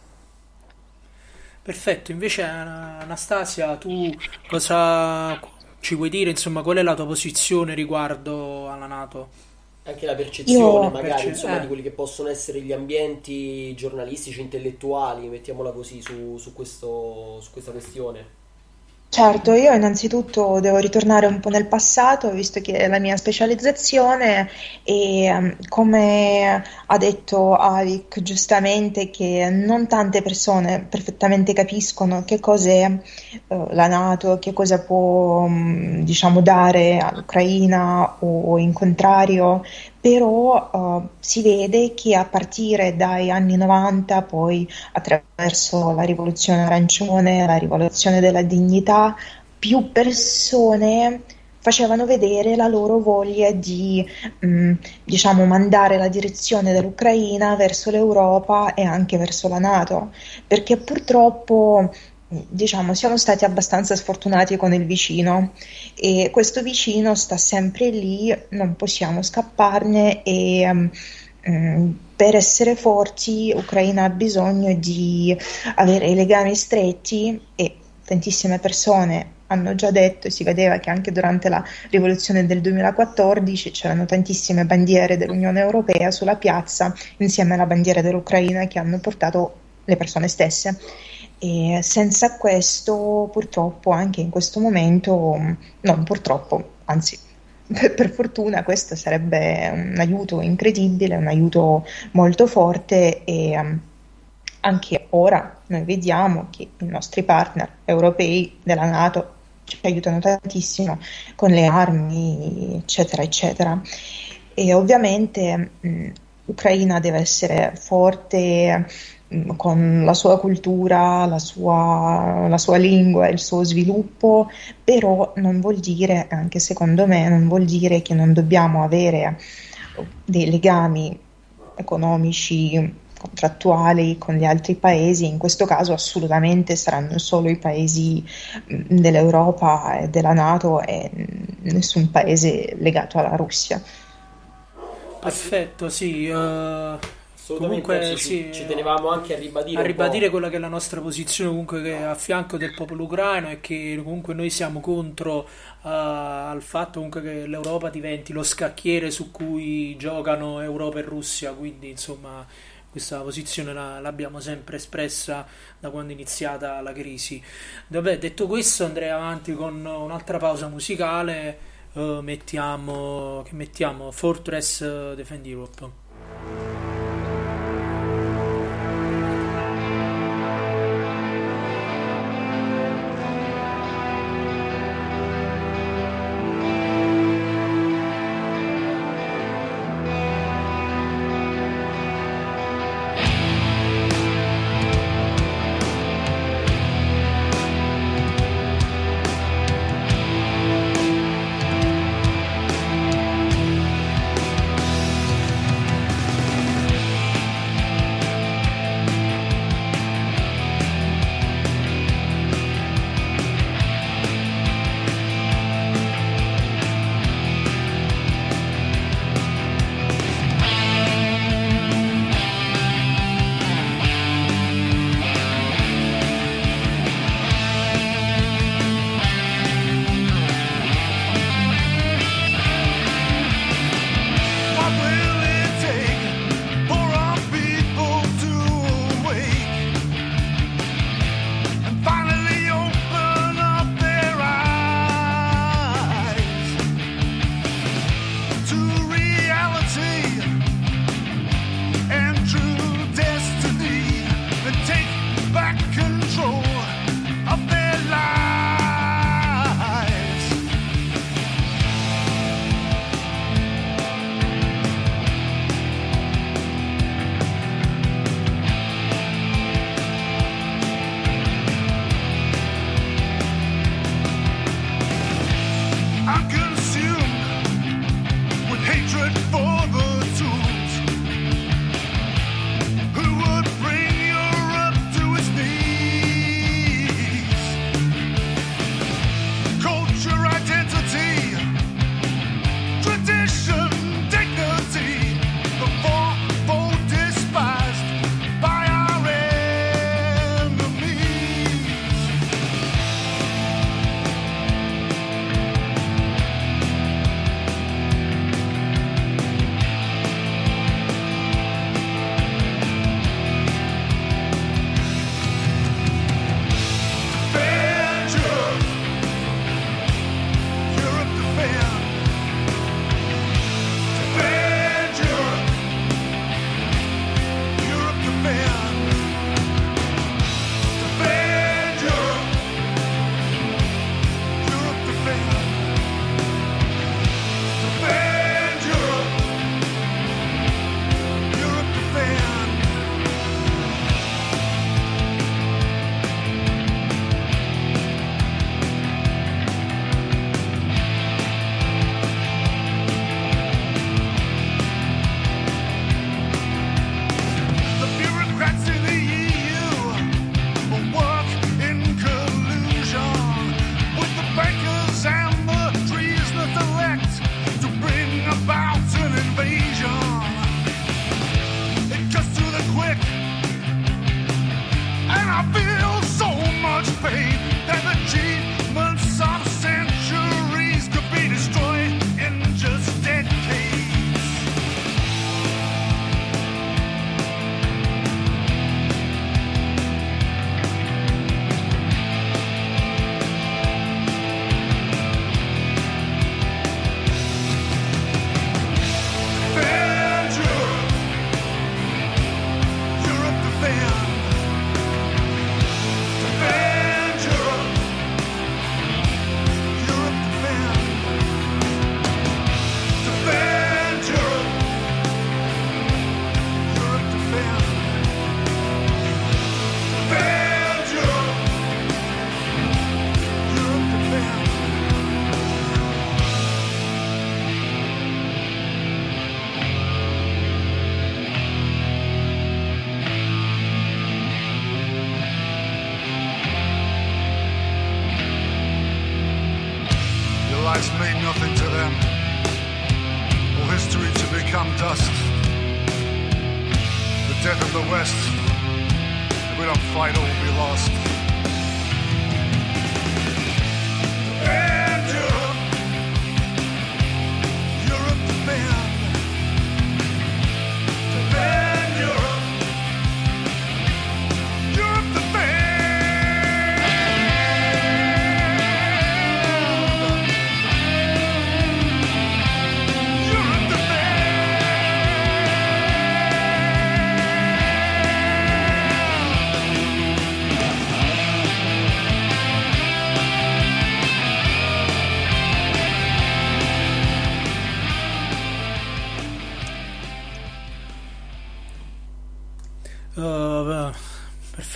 Speaker 1: Perfetto, invece Anastasia, tu cosa ci vuoi dire? Insomma, qual è la tua posizione riguardo alla Nato?
Speaker 2: Anche la percezione,
Speaker 5: Io-
Speaker 2: magari,
Speaker 1: perce-
Speaker 2: insomma,
Speaker 1: eh.
Speaker 2: di quelli che possono essere gli ambienti giornalistici, intellettuali, mettiamola così, su, su questo, su questa questione.
Speaker 5: Certo, io innanzitutto devo ritornare un po' nel passato, visto che è la mia specializzazione e ehm, come ha detto Avic giustamente che non tante persone perfettamente capiscono che cos'è eh, la NATO, che cosa può mm, diciamo dare all'Ucraina o in contrario, però eh, si vede che a partire dai anni 90, poi attraverso la rivoluzione arancione, la rivoluzione della dignità, più persone facevano vedere la loro voglia di, mh, diciamo, mandare la direzione dell'Ucraina verso l'Europa e anche verso la NATO, perché purtroppo diciamo, siamo stati abbastanza sfortunati con il vicino e questo vicino sta sempre lì, non possiamo scapparne e um, per essere forti Ucraina ha bisogno di avere legami stretti e tantissime persone hanno già detto si vedeva che anche durante la rivoluzione del 2014 c'erano tantissime bandiere dell'Unione Europea sulla piazza insieme alla bandiera dell'Ucraina che hanno portato le persone stesse. E senza questo, purtroppo, anche in questo momento, non purtroppo, anzi, per, per, fortuna questo sarebbe un aiuto incredibile, un aiuto molto forte e um, anche ora noi vediamo che i nostri partner europei della Nato ci aiutano tantissimo con le armi, eccetera, eccetera. E ovviamente mh, Ucraina deve essere forte con la sua cultura, la sua, la sua lingua, il suo sviluppo, però non vuol dire, anche secondo me, non vuol dire che non dobbiamo avere dei legami economici contrattuali con gli altri paesi, in questo caso assolutamente saranno solo i paesi mm, dell'Europa e della Nato e nessun paese legato alla Russia.
Speaker 1: Perfetto, sì. Uh, comunque
Speaker 2: ci,
Speaker 1: sì,
Speaker 2: ci tenevamo anche a ribadire,
Speaker 1: a ribadire quella che è la nostra posizione comunque a fianco del popolo ucraino e che comunque noi siamo contro uh, al fatto comunque che l'Europa diventi lo scacchiere su cui giocano Europa e Russia, quindi insomma questa posizione la, l'abbiamo sempre espressa da quando è iniziata la crisi. Vabbè, detto questo andrei avanti con un'altra pausa musicale, uh, mettiamo, che mettiamo Fortress Defend Europe.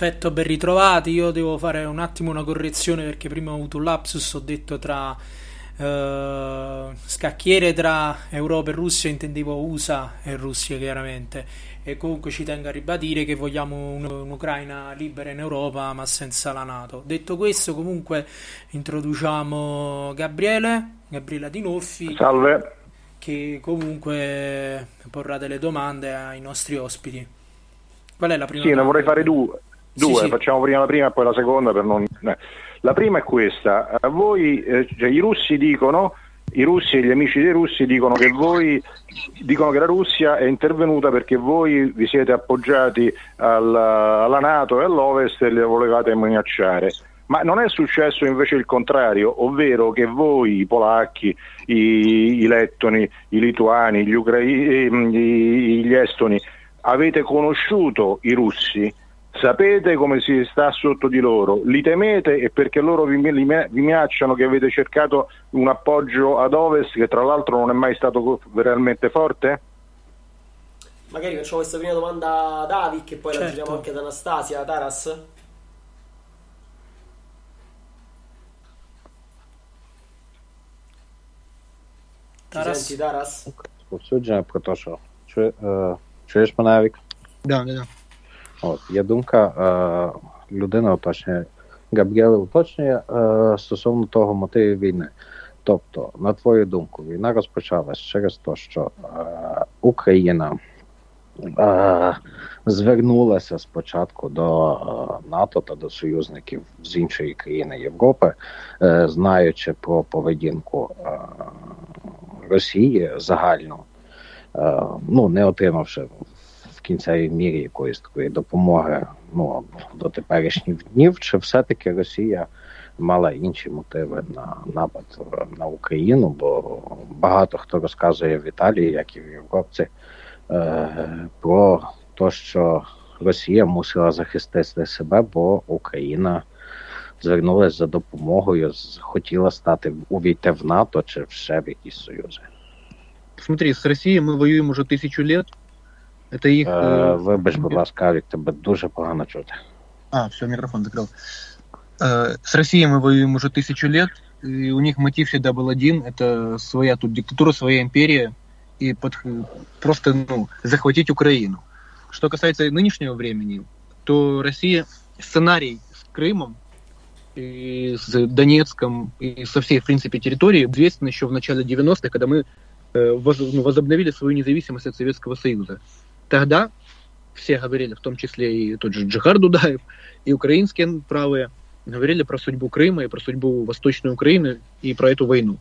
Speaker 1: Perfetto, ben ritrovati. Io devo fare un attimo una correzione perché prima ho avuto un lapsus. Ho detto tra uh, scacchiere tra Europa e Russia, intendevo USA e Russia chiaramente. E comunque ci tengo a ribadire che vogliamo un- un'Ucraina libera in Europa ma senza la Nato. Detto questo, comunque introduciamo Gabriele, Gabriela Dinolfi,
Speaker 9: Salve.
Speaker 1: che comunque porrà delle domande ai nostri ospiti. Qual è la prima
Speaker 9: Sì, ne vorrei fare due.
Speaker 1: Sì,
Speaker 9: Due,
Speaker 1: sì.
Speaker 9: facciamo prima la prima e poi la seconda per non... eh. La prima è questa, a voi, eh, cioè, i russi dicono, i russi e gli amici dei russi dicono che voi, dicono che la Russia è intervenuta perché voi vi siete appoggiati alla, alla Nato e all'Ovest e le volevate minacciare. Ma non è successo invece il contrario, ovvero che voi, i polacchi, i, i lettoni, i lituani, gli, ucrai- ehm, gli estoni, avete conosciuto i russi, sapete come si sta sotto di loro, li temete e perché loro vi, vi vi minacciano che avete cercato un appoggio ad ovest che tra l'altro non è mai stato co- realmente forte?
Speaker 2: Magari facciamo questa prima domanda ad Avic e poi la
Speaker 1: Certo.
Speaker 2: giriamo anche ad Anastasia. Taras? Ci
Speaker 1: Taras?
Speaker 2: senti Taras?
Speaker 6: Розповсюдження про те, що чу, е, чуєш мене, Авік?
Speaker 4: Да, да, да.
Speaker 6: От, є думка, е, людина уточнює, Габріеле уточнює е, стосовно того мотивів війни. Тобто, на твою думку, війна розпочалась через те, що е, Україна е, звернулася спочатку до е, НАТО та до союзників з іншої країни Європи, е, знаючи про поведінку е, Росії загальну, е, ну не отримавши кінцевій мірі якоїсь такої допомоги ну, до теперішніх днів, чи все-таки Росія мала інші мотиви на напад на Україну? Бо багато хто розказує в Італії, як і в Європці, е, про те, що Росія мусила захистити себе, бо Україна звернулася за допомогою, хотіла стати увійти в НАТО чи ще в якісь союзи.
Speaker 4: Смотри, с Россией мы воюем уже тысячу лет. Это их...
Speaker 6: Е,
Speaker 4: э,
Speaker 6: вибач, будь ласка, Авік, тебе дуже погано чути.
Speaker 4: А, все, микрофон закрыл. Э, С Россией мы воюем уже тысячу лет, и у них мотив всегда был один, это своя тут диктатура, своя империя, и под- просто ну, захватить Украину. Что касается нынешнего времени, то Россия сценарий с Крымом и с Донецком и со всей, в принципе, территории известен еще в начале 90-х, когда мы э, воз- ну, возобновили свою независимость от Советского Союза. Тогда все говорили, в том числе и тот же Джихар Дудаев, и украинские правые, говорили про судьбу Крыма и про судьбу Восточной Украины и про эту войну.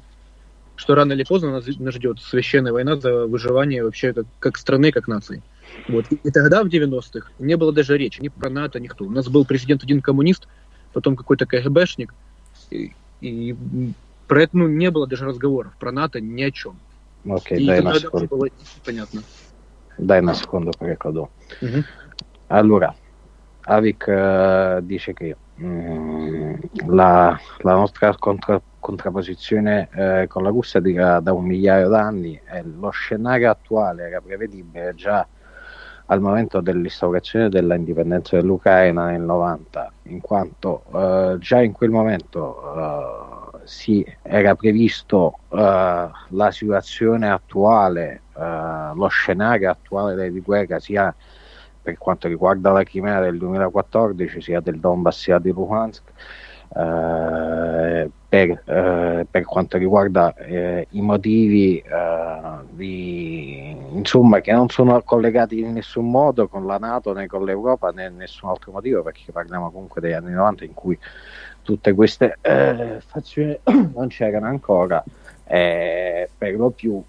Speaker 4: Что рано или поздно нас, нас ждет священная война за выживание вообще как, как страны, как нации. Вот. И тогда, в 90-х, не было даже речи ни про НАТО, никто. У нас был президент один коммунист, потом какой-то КГБшник, и, и про это ну, не было даже разговоров, про НАТО ни о чем.
Speaker 6: Окей,
Speaker 4: и
Speaker 6: дай на
Speaker 4: тогда было понятно.
Speaker 6: Dai una seconda pericolo.
Speaker 4: Mhm.
Speaker 6: Allora, Avic eh, dice che mm, la, la nostra contra- contrapposizione eh, con la Russia dura da un migliaio d'anni e lo scenario attuale era prevedibile già al momento dell'instaurazione della indipendenza dell'Ucraina nel 90, in quanto eh, già in quel momento si era previsto eh, la situazione attuale, eh, lo scenario attuale di guerra sia per quanto riguarda la Crimea del 2014, sia del Donbass sia di Luhansk, eh, per, eh, per, quanto riguarda eh, i motivi di, insomma, che non sono collegati in nessun modo con la Nato né con l'Europa né nessun altro motivo perché parliamo comunque degli anni 90 in cui tutte queste eh, fazioni non c'erano ancora eh, per lo più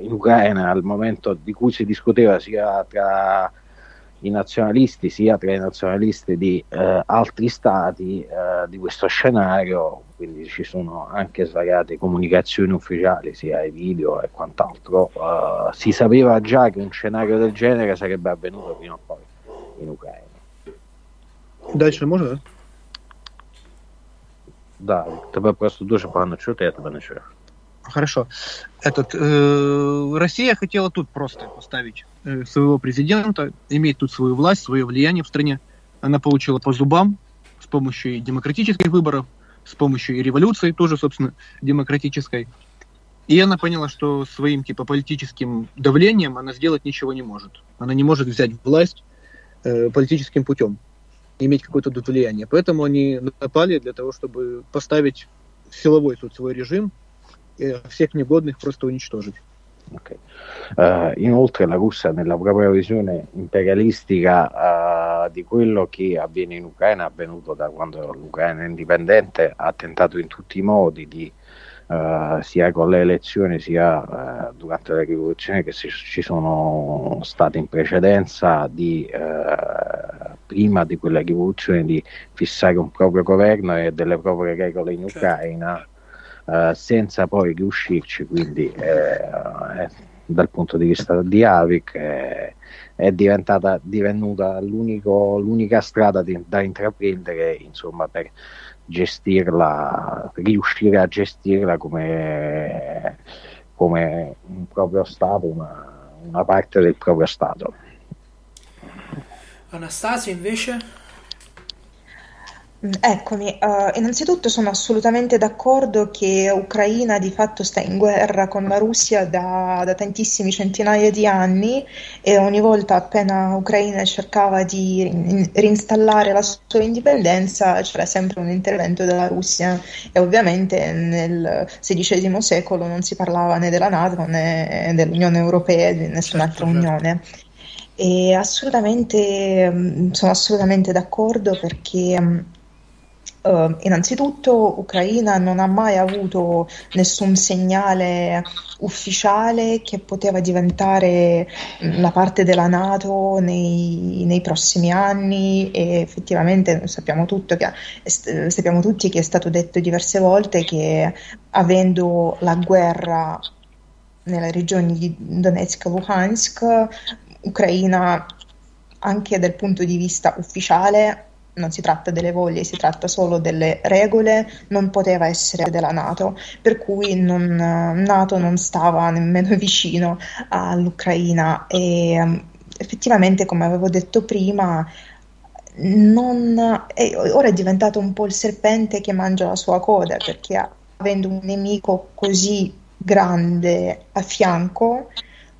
Speaker 6: in Ucraina al momento di cui si discuteva sia tra i nazionalisti sia tra i nazionalisti di eh, altri stati eh, di questo scenario, quindi ci sono anche svariate comunicazioni ufficiali, sia i video e quant'altro, eh, si sapeva già che un scenario del genere sarebbe avvenuto prima o poi in Ucraina.
Speaker 4: Дальше можно?
Speaker 6: Да, тебе просто дуже погано чути, я тебе не чую.
Speaker 4: Хорошо. Этот, э, Россия хотела тут просто поставить э, своего президента, иметь тут свою власть, свое влияние в стране. Она получила по зубам с помощью и демократических выборов, с помощью и революции, тоже, собственно, демократической. И она поняла, что своим типа политическим давлением она сделать ничего не может. Она не может взять власть э, политическим путем, иметь какое-то тут влияние. Поэтому они напали для того, чтобы поставить силовой тут свой режим, всех негодных просто уничтожить.
Speaker 6: Okay. Uh, inoltre la Russia nella propria visione imperialistica uh, di quello che avviene in Ucraina, avvenuto da quando l'Ucraina è indipendente, ha tentato in tutti i modi di uh, sia con le elezioni sia durante le rivoluzioni che si, ci sono state in precedenza di prima di quelle rivoluzioni di fissare un proprio governo e delle proprie regole in certo. Ucraina eh, senza poi riuscirci, quindi eh, dal punto di vista di Avic eh, è diventata divenuta l'unica strada di, da intraprendere insomma, per gestirla, riuscire a gestirla come, come un proprio Stato, una, una parte del proprio Stato.
Speaker 1: Anastasia invece?
Speaker 5: Eccomi, uh, innanzitutto sono assolutamente d'accordo che Ucraina di fatto sta in guerra con la Russia da, da, tantissimi centinaia di anni e ogni volta appena Ucraina cercava di rinstallare la sua indipendenza c'era sempre un intervento della Russia e ovviamente nel XVI secolo non si parlava né della Nato né dell'Unione Europea né di nessun'altra certo, certo. unione. E assolutamente, mm, sono assolutamente d'accordo perché mm, Uh, innanzitutto Ucraina non ha mai avuto nessun segnale ufficiale che poteva diventare mm, la parte della Nato nei, nei prossimi anni e effettivamente sappiamo, che, sappiamo tutti che è stato detto diverse volte che avendo la guerra nelle regioni di Donetsk e Luhansk, Ucraina anche dal punto di vista ufficiale non si tratta delle voglie, si tratta solo delle regole, non poteva essere della Nato, per cui non, Nato non stava nemmeno vicino all'Ucraina. E um, effettivamente, come avevo detto prima, non, è, ora è diventato un po' il serpente che mangia la sua coda, perché avendo un nemico così grande a fianco,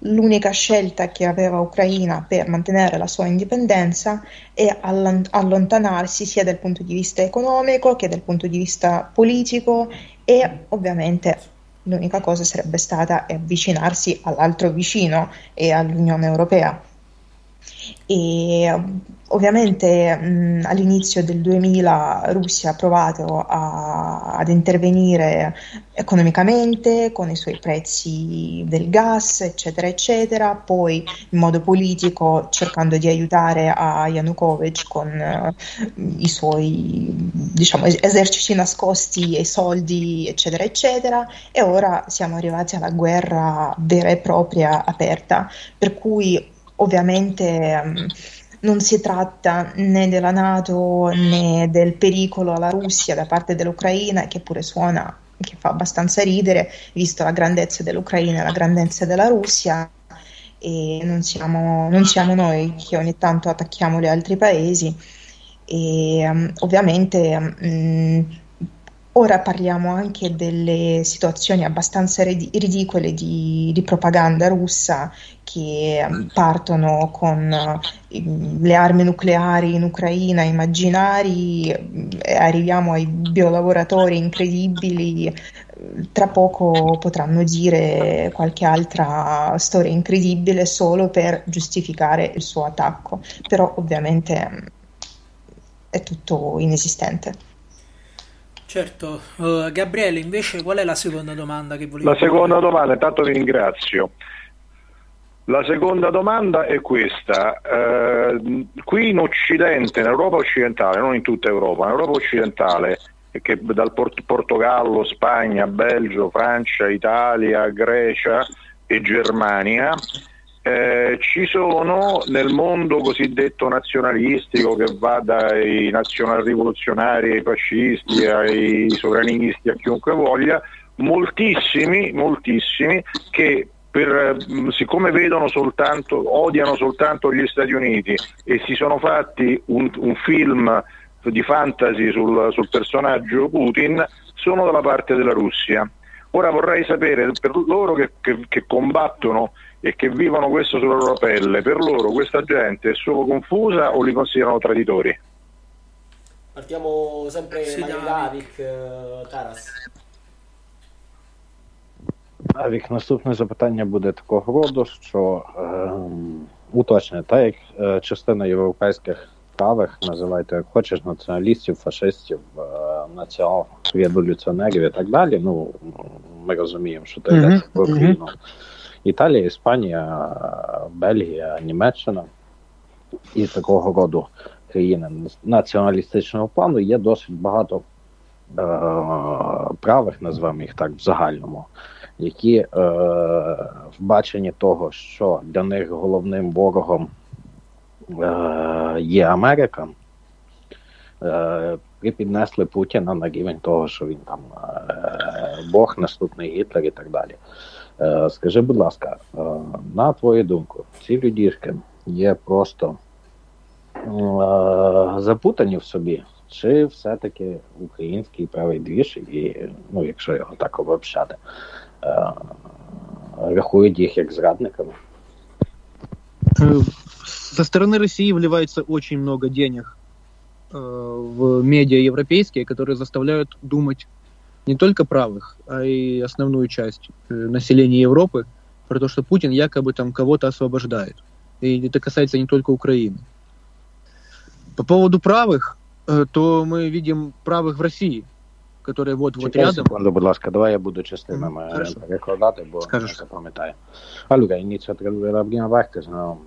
Speaker 5: l'unica scelta che aveva Ucraina per mantenere la sua indipendenza è allontanarsi sia dal punto di vista economico che dal punto di vista politico e ovviamente l'unica cosa sarebbe stata avvicinarsi all'altro vicino e all'Unione Europea. E Ovviamente mh, all'inizio del 2000 Russia ha provato a, ad intervenire economicamente con i suoi prezzi del gas, eccetera, eccetera, poi in modo politico cercando di aiutare a Yanukovych con uh, i suoi diciamo, eserciti nascosti e soldi, eccetera, eccetera, e ora siamo arrivati alla guerra vera e propria aperta, per cui ovviamente... Um, non si tratta né della Nato né del pericolo alla Russia da parte dell'Ucraina, che pure suona, che fa abbastanza ridere, visto la grandezza dell'Ucraina e la grandezza della Russia. E non siamo, non siamo noi che ogni tanto attacchiamo gli altri paesi. E um, ovviamente um, Ora parliamo anche delle situazioni abbastanza rid- ridicole di, di, propaganda russa che mm, partono con uh, le armi nucleari in Ucraina, immaginari, mm, arriviamo ai biolavoratori incredibili. Tra poco potranno dire qualche altra storia incredibile solo per giustificare il suo attacco, però ovviamente mm, è tutto inesistente.
Speaker 1: Certo, uh, Gabriele invece qual è la seconda domanda che volevi
Speaker 9: La seconda domanda, intanto vi ringrazio. La seconda domanda è questa, uh, qui in Occidente, in Europa occidentale, non in tutta Europa, in Europa occidentale, che dal Port- Portogallo, Spagna, Belgio, Francia, Italia, Grecia e Germania, eh, ci sono nel mondo cosiddetto nazionalistico che va dai nazional rivoluzionari ai fascisti, ai sovranisti, a chiunque voglia, moltissimi, moltissimi che per, mm, siccome vedono soltanto, odiano soltanto gli Stati Uniti e si sono fatti un, un film di fantasy sul, sul personaggio Putin, sono dalla parte della Russia. Ora vorrei sapere per loro che, che, che combattono e che vivono questo sulla loro pelle, per loro questa gente è solo confusa o li considerano traditori?
Speaker 2: Partiamo sempre sì, Davik, uh, Taras.
Speaker 6: Авік, наступне запитання буде такого роду, що е, уточне, так як е, частина європейських правих, називайте як хочеш, націоналістів, фашистів, е, націонал-революціонерів і так далі. Ну ми розуміємо, що це йде про війну. Італія, Іспанія, Бельгія, Німеччина і такого роду країни націоналістичного плану є досить багато е, правих, називаємо їх так в загальному, які е, в баченні того, що для них головним ворогом е, є Америка. Е, припіднесли Путіна на рівень того, що він там е, Бог, наступний Гітлер і так далі. Е, скажи, будь ласка, е, на твою думку, ці людішки є просто е, запутані в собі, чи все-таки український правий двіж, і, ну, якщо його так обобщати, рахують їх як зрадниками?
Speaker 4: Со стороны России вливается очень много денег в медиа европейские, которые заставляют думать не только правых, а и основную часть э, населения Европы про то, что Путин якобы там кого-то освобождает. И это касается не только Украины. По поводу правых, э, то мы видим правых в России, которые вот вот рядом.
Speaker 6: Секунду, будь ласка, давай я буду частинами mm, перекладати, бо
Speaker 4: Скажеш.
Speaker 6: не запам'ятаю. Allora, inizio a tradurre la prima parte, se no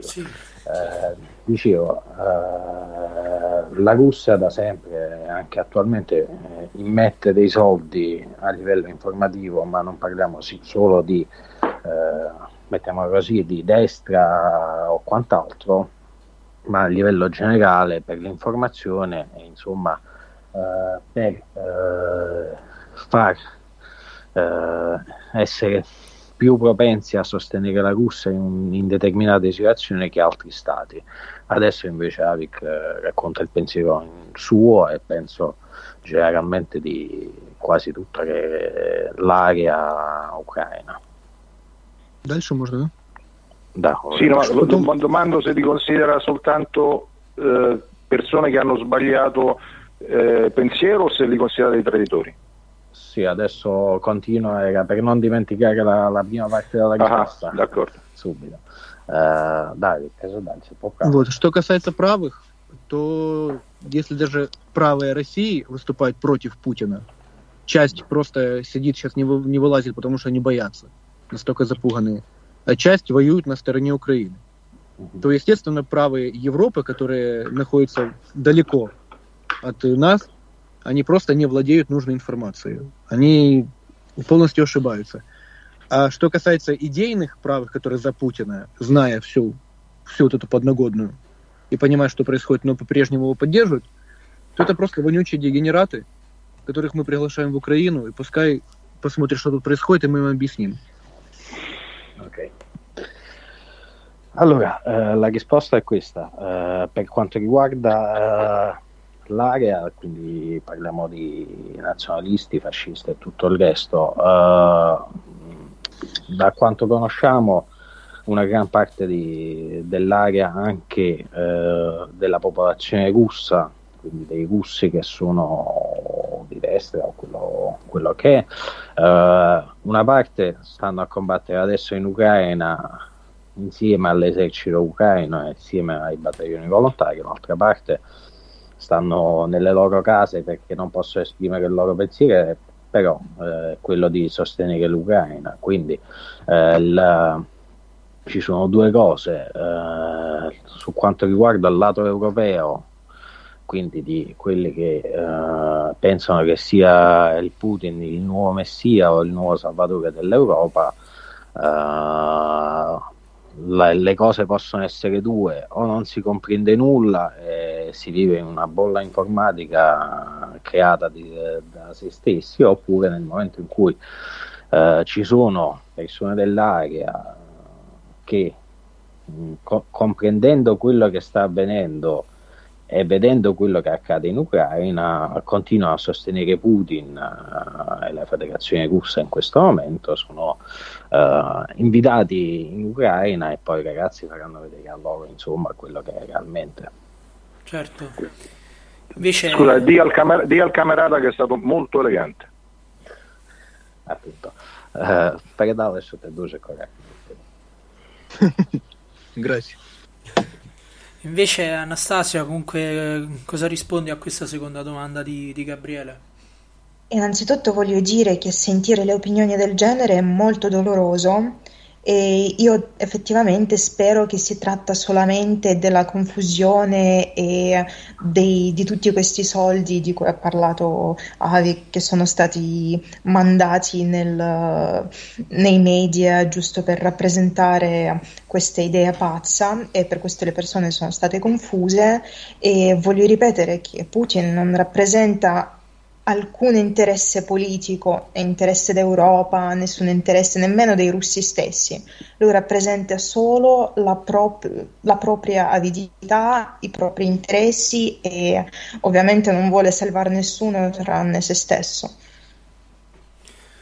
Speaker 1: Sì.
Speaker 6: Eh, dicevo, eh, la Russia da sempre, anche attualmente, eh, immette dei soldi a livello informativo, ma non parliamo solo di, mettiamo così, di destra o quant'altro, ma a livello generale per l'informazione e insomma per far essere più propensi a sostenere la Russia in, in determinate situazioni che altri stati. Adesso invece Avic eh, racconta il pensiero suo e penso generalmente di quasi tutta le, l'area ucraina.
Speaker 4: Adesso
Speaker 6: Morte?
Speaker 9: Sì, no, lo, lo domando se ti considera soltanto eh, persone che hanno sbagliato eh, pensiero o se li considera dei traditori.
Speaker 6: Sì, adesso continuo era per non dimenticare la, la prima parte della risposta.
Speaker 9: d'accordo.
Speaker 6: Subito. Uh, да, скажи дальше.
Speaker 4: Вот. Что касается правых, то если даже правая России выступает против Путина, часть просто сидит сейчас не, вы, не вылазит, потому что они боятся, настолько запуганные, а часть воюет на стороне Украины. Угу. То, естественно, правые Европы, которые находятся далеко от нас, они просто не владеют нужной информацией. Они полностью ошибаются. А что касается идейных правых, которые за Путина, зная всю, всю вот эту подногодную и понимая, что происходит, но по-прежнему его поддерживают, то это просто вонючие дегенераты, которых мы приглашаем в Украину, и пускай посмотрят, что тут происходит, и мы им объясним.
Speaker 6: Ok. Allora, eh, la risposta è questa. Eh, per quanto riguarda eh, l'area, quindi parliamo di nazionalisti, fascisti e tutto il resto. Uh, da quanto conosciamo, una gran parte di, dell'area anche uh, della popolazione russa, quindi dei russi che sono di destra o quello, quello che è, uh, una parte stanno a combattere adesso in Ucraina insieme all'esercito ucraino e insieme ai battaglioni volontari, l'altra parte stanno nelle loro case perché non possono esprimere il loro pensiero, però eh, quello di sostenere l'Ucraina. Quindi eh, il, ci sono due cose eh, su quanto riguarda il lato europeo, quindi di quelli che eh, pensano che sia il Putin il nuovo messia o il nuovo salvatore dell'Europa. La, le cose possono essere due, o non si comprende nulla e si vive in una bolla informatica creata di, da se stessi, oppure nel momento in cui eh, ci sono persone dell'area che mh, co- comprendendo quello che sta avvenendo e vedendo quello che accade in Ucraina continuano a sostenere Putin eh, e la federazione russa in questo momento sono eh, invitati in Ucraina e poi i ragazzi faranno vedere a loro insomma quello che è realmente.
Speaker 1: Certo. Invece
Speaker 9: scusa di al, camer- di al camerata che è stato molto elegante.
Speaker 6: Appunto. Eh, Peredale su te due corretto.
Speaker 4: Grazie
Speaker 1: Invece Anastasia, comunque, cosa rispondi a questa seconda domanda di, di Gabriele?
Speaker 5: Innanzitutto voglio dire che sentire le opinioni del genere è molto doloroso e io effettivamente spero che si tratta solamente della confusione e dei, di tutti questi soldi di cui ha parlato Avi che sono stati mandati nel, nei media giusto per rappresentare questa idea pazza e per questo le persone sono state confuse. E voglio ripetere che Putin non rappresenta alcun interesse politico e interesse d'Europa, nessun interesse nemmeno dei russi stessi. Lui rappresenta solo la, prop- la, propria avidità, i propri interessi e ovviamente non vuole salvare nessuno tranne se stesso.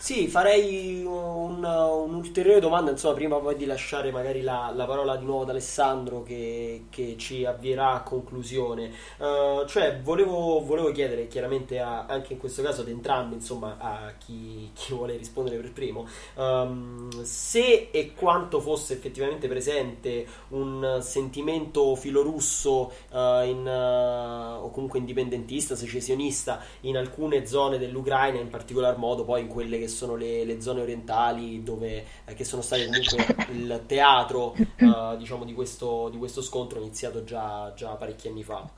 Speaker 2: Sì, farei un, un'ulteriore domanda, insomma, prima poi di lasciare magari la, la parola di nuovo ad Alessandro che, che ci avvierà a conclusione. Uh, cioè, volevo, volevo, chiedere chiaramente a, anche in questo caso ad entrambi, insomma, a chi, chi vuole rispondere per primo, um, se e quanto fosse effettivamente presente un sentimento filorusso uh, in, uh, o comunque indipendentista, secessionista in alcune zone dell'Ucraina, in particolar modo poi in quelle che sono le, le zone orientali dove, eh, che sono state comunque il teatro eh, diciamo, di, questo, di questo scontro iniziato già, già parecchi anni fa.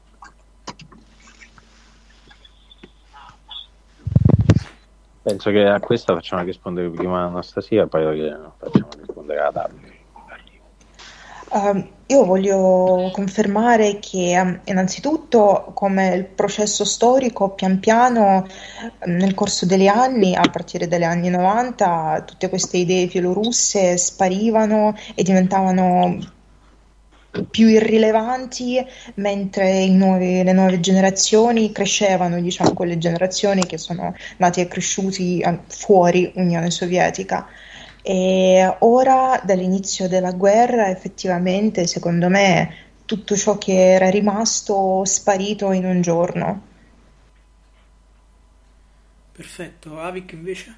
Speaker 6: Penso che a questa facciamo rispondere prima Anastasia, poi facciamo rispondere ad Davide.
Speaker 5: Uh, io voglio confermare che um, innanzitutto come il processo storico pian piano um, nel corso degli anni, a partire dagli anni 90, tutte queste idee fielorusse sparivano e diventavano più irrilevanti mentre nuovi, le nuove generazioni crescevano, diciamo quelle generazioni che sono nati e cresciuti fuori Unione Sovietica. E ora, dall'inizio della guerra, effettivamente, secondo me, tutto ciò che era rimasto sparito in un giorno.
Speaker 1: Perfetto, Avik invece?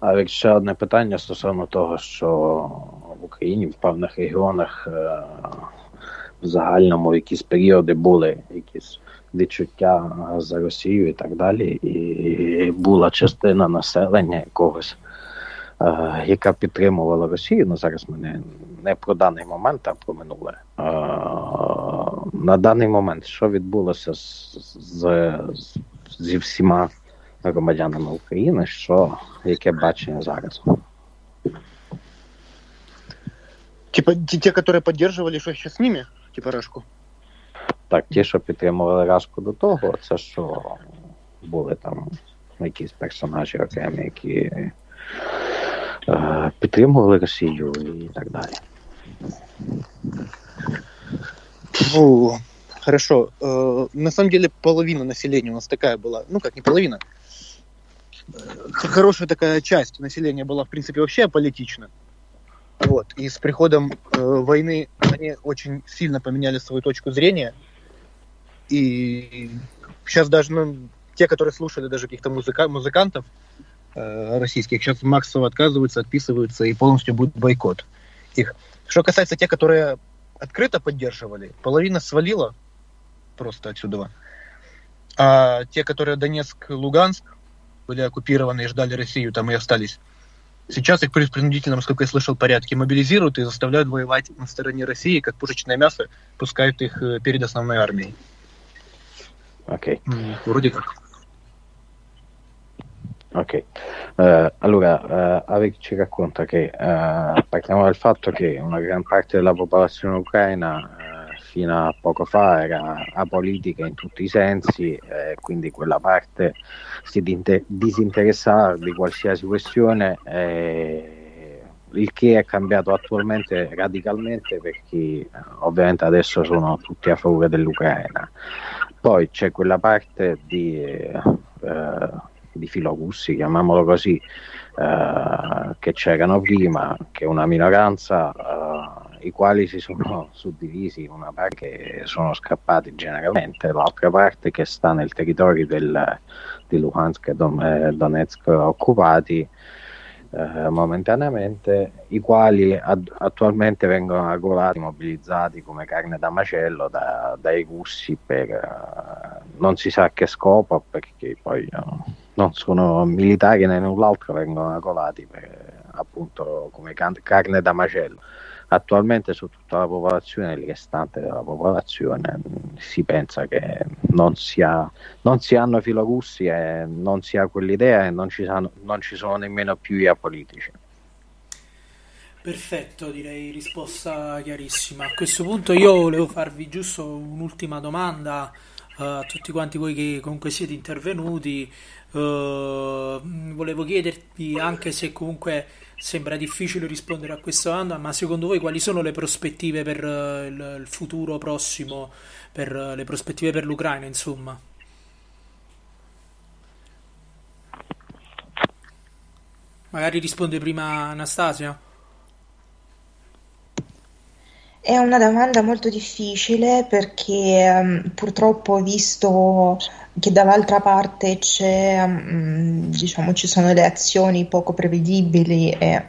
Speaker 6: Авік ще одне питання стосовно того, що в Україні в певних регіонах в загальному якісь періоди були якісь відчуття за Росію і так далі. І була частина населення якогось, е, яка підтримувала Росію. Ну зараз ми не, не про даний момент, а про минуле. Е, на даний момент що відбулося з, з, зі всіма громадянами України, що яке бачення зараз?
Speaker 4: Типа те, которые поддерживали, что сейчас с ними? Типа Рашку?
Speaker 6: Так, ті, що підтримували Рашку до того, це що були там якісь персонажі окремі, які е, підтримували Росію і так далі.
Speaker 4: Ну, хорошо. Э, на самом деле половина населения у нас такая была. Ну, как не половина. Э, хорошая такая часть населения была, в принципе, вообще аполитична. Вот. И с приходом э, войны они очень сильно поменяли свою точку зрения. и сейчас даже ну, те, которые слушали даже каких-то музыка- музыкантов э, российских, сейчас массово отказываются, отписываются и полностью будет бойкот их. Что касается тех, которые открыто поддерживали, половина свалила просто отсюда. А те, которые Донецк, Луганск были оккупированы и ждали Россию, там и остались. Сейчас их при принудительном, сколько я слышал, порядке мобилизируют и заставляют воевать на стороне России, как пушечное мясо, пускают их э, перед основной армией.
Speaker 6: Ok.
Speaker 4: Mm,
Speaker 6: ok, uh, allora uh, Avek ci racconta che uh, partiamo dal fatto che una gran parte della popolazione ucraina uh, fino a poco fa era apolitica in tutti i sensi, eh, quindi quella parte si disinteressava di qualsiasi questione. Eh, il che è cambiato attualmente radicalmente perché ovviamente adesso sono tutti a favore dell'Ucraina. Poi c'è quella parte di, eh, eh, di filorussi, chiamiamolo così, eh, che c'erano prima, che è una minoranza, eh, i quali si sono suddivisi, una parte che sono scappati generalmente, l'altra parte che sta nel territorio del, di Luhansk e eh, Donetsk occupati eh, momentaneamente, i quali ad- attualmente vengono arruolati, mobilizzati come carne da macello da- dai russi per eh, non si sa che scopo, perché poi eh, non sono militari né null'altro, vengono arruolati per, appunto come can- carne da macello. Attualmente su tutta la popolazione, il restante della popolazione, mh, si pensa che non, sia, non si hanno filorussi e non si ha quell'idea e non ci, sanno- non ci sono nemmeno più i apolitici.
Speaker 1: Perfetto, direi risposta chiarissima. A questo punto io volevo farvi giusto un'ultima domanda eh, a tutti quanti voi che comunque siete intervenuti. Eh, volevo chiedervi, anche se comunque sembra difficile rispondere a questa domanda, ma secondo voi quali sono le prospettive per eh, il, il futuro prossimo, per eh, le prospettive per l'Ucraina, insomma? Magari risponde prima Anastasia.
Speaker 5: È una domanda molto difficile perché ehm, purtroppo ho visto che dall'altra parte c'è, mm, diciamo, ci sono le azioni poco prevedibili e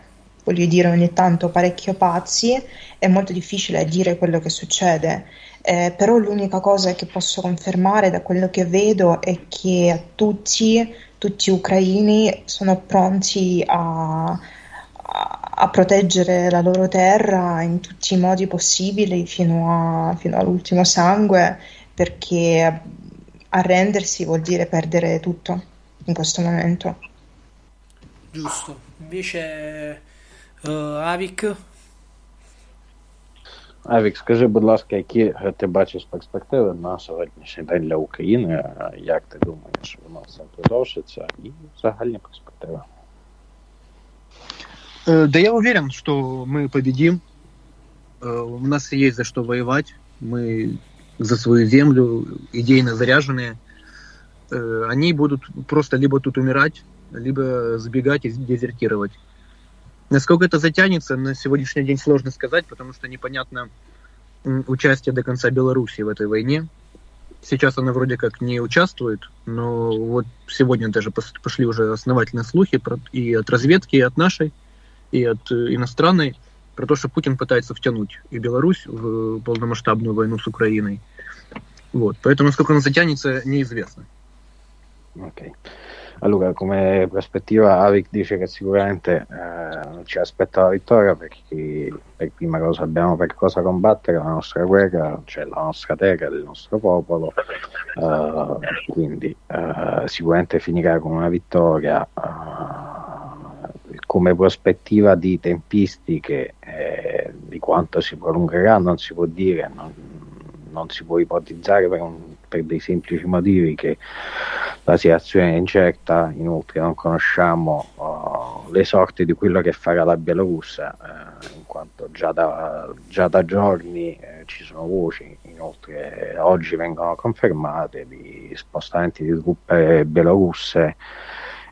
Speaker 5: voglio dire ogni tanto parecchio pazzi, è molto difficile dire quello che succede. Eh, però l'unica cosa che posso confermare da quello che vedo è che tutti, tutti ucraini sono pronti a, a- a proteggere la loro terra in tutti i modi possibili fino, a- fino all'ultimo sangue, perché arrendersi vuol dire perdere tutto in questo momento.
Speaker 1: Giusto. Invece eh, Avik,
Speaker 6: Авік, скажи, будь ласка, які е, ти бачиш перспективи на сьогоднішній день для України? Е, Як ти думаєш, воно все продовжиться і загальні перспективи?
Speaker 4: Э, Да я уверен, что мы победим. Э, У нас есть за что воевать. Мы за свою землю идейно заряженные. Э, Они будут просто либо тут умирать, либо сбегать и дезертировать. Насколько это затянется, на сегодняшний день сложно сказать, потому что непонятно участие до конца Беларуси в этой войне. Сейчас она вроде как не участвует, но вот сегодня даже пошли уже основательные слухи и от разведки, и от нашей, и от э, иностранной, про то, что Путин пытается втянуть и Беларусь в полномасштабную войну с Украиной. Вот. Поэтому, насколько она затянется, неизвестно.
Speaker 6: Ok. Allora, come prospettiva, Avic dice che sicuramente eh, ci aspetta la vittoria perché per prima cosa abbiamo per cosa combattere la nostra guerra, cioè la nostra terra, il nostro popolo, eh, quindi eh, sicuramente finirà con una vittoria. eh, come prospettiva di tempistiche di quanto si prolungherà non si può dire, non, non si può ipotizzare per, un- per dei semplici motivi che la situazione è incerta, inoltre non conosciamo uh, le sorti di quello che farà la Bielorussia, eh, in quanto già da, già da giorni eh, ci sono voci, inoltre eh, oggi vengono confermate di spostamenti di truppe belorusse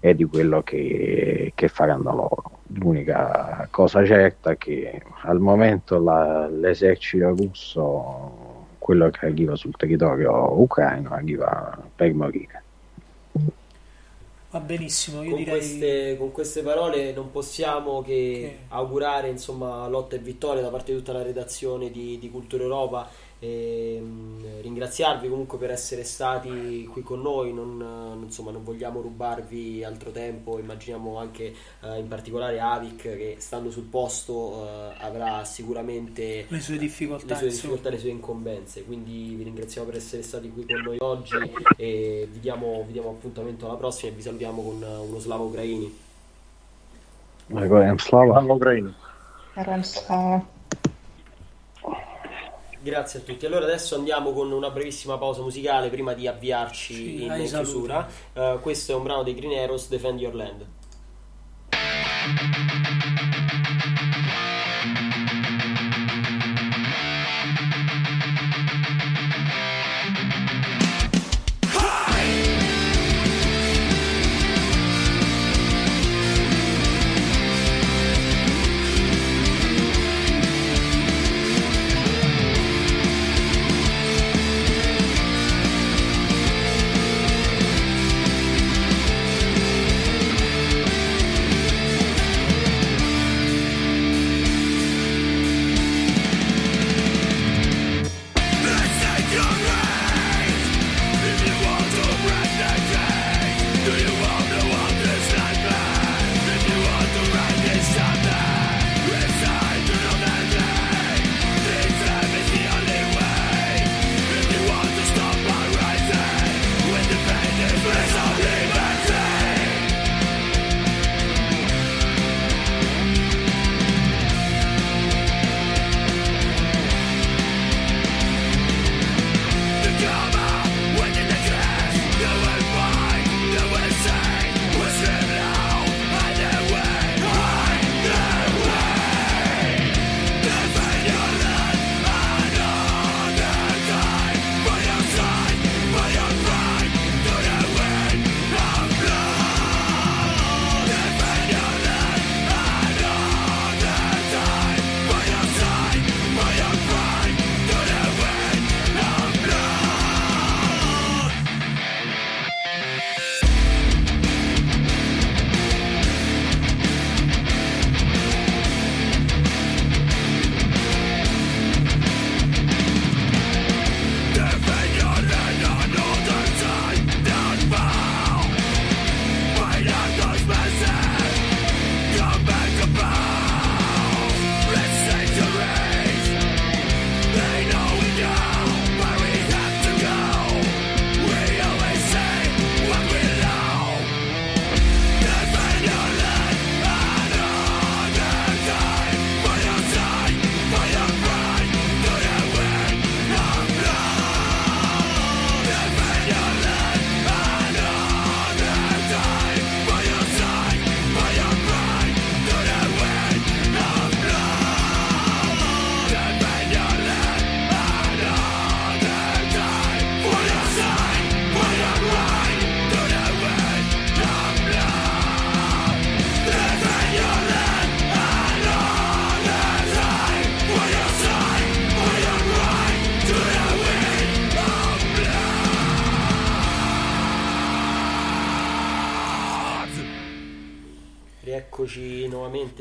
Speaker 6: e di quello che, che faranno loro. L'unica cosa certa è che al momento la, l'esercito russo, quello che arriva sul territorio ucraino, arriva per morire.
Speaker 1: Va benissimo, io
Speaker 2: con,
Speaker 1: direi...
Speaker 2: queste, con queste parole non possiamo che
Speaker 1: Che-
Speaker 2: augurare insomma lotta e vittoria da parte di tutta la redazione di, di Cultura Europa e ringraziarvi comunque per essere stati qui con noi, non, eh, insomma, non vogliamo rubarvi altro tempo, immaginiamo anche eh, in particolare Avic che stando sul posto eh, avrà sicuramente
Speaker 1: le sue difficoltà,
Speaker 2: le sue, difficoltà, le sue incombenze, quindi vi ringraziamo per essere stati qui con noi oggi e vi diamo, vi diamo appuntamento alla prossima e vi salutiamo con eh, uno slavo ucraini.
Speaker 6: Slava.
Speaker 5: Slava Ucraini.
Speaker 2: Grazie a tutti. Allora adesso andiamo con una brevissima pausa musicale prima di avviarci
Speaker 1: Sì,
Speaker 2: in chiusura. Eh, questo è un brano dei Green Arrows, Defend Your Land.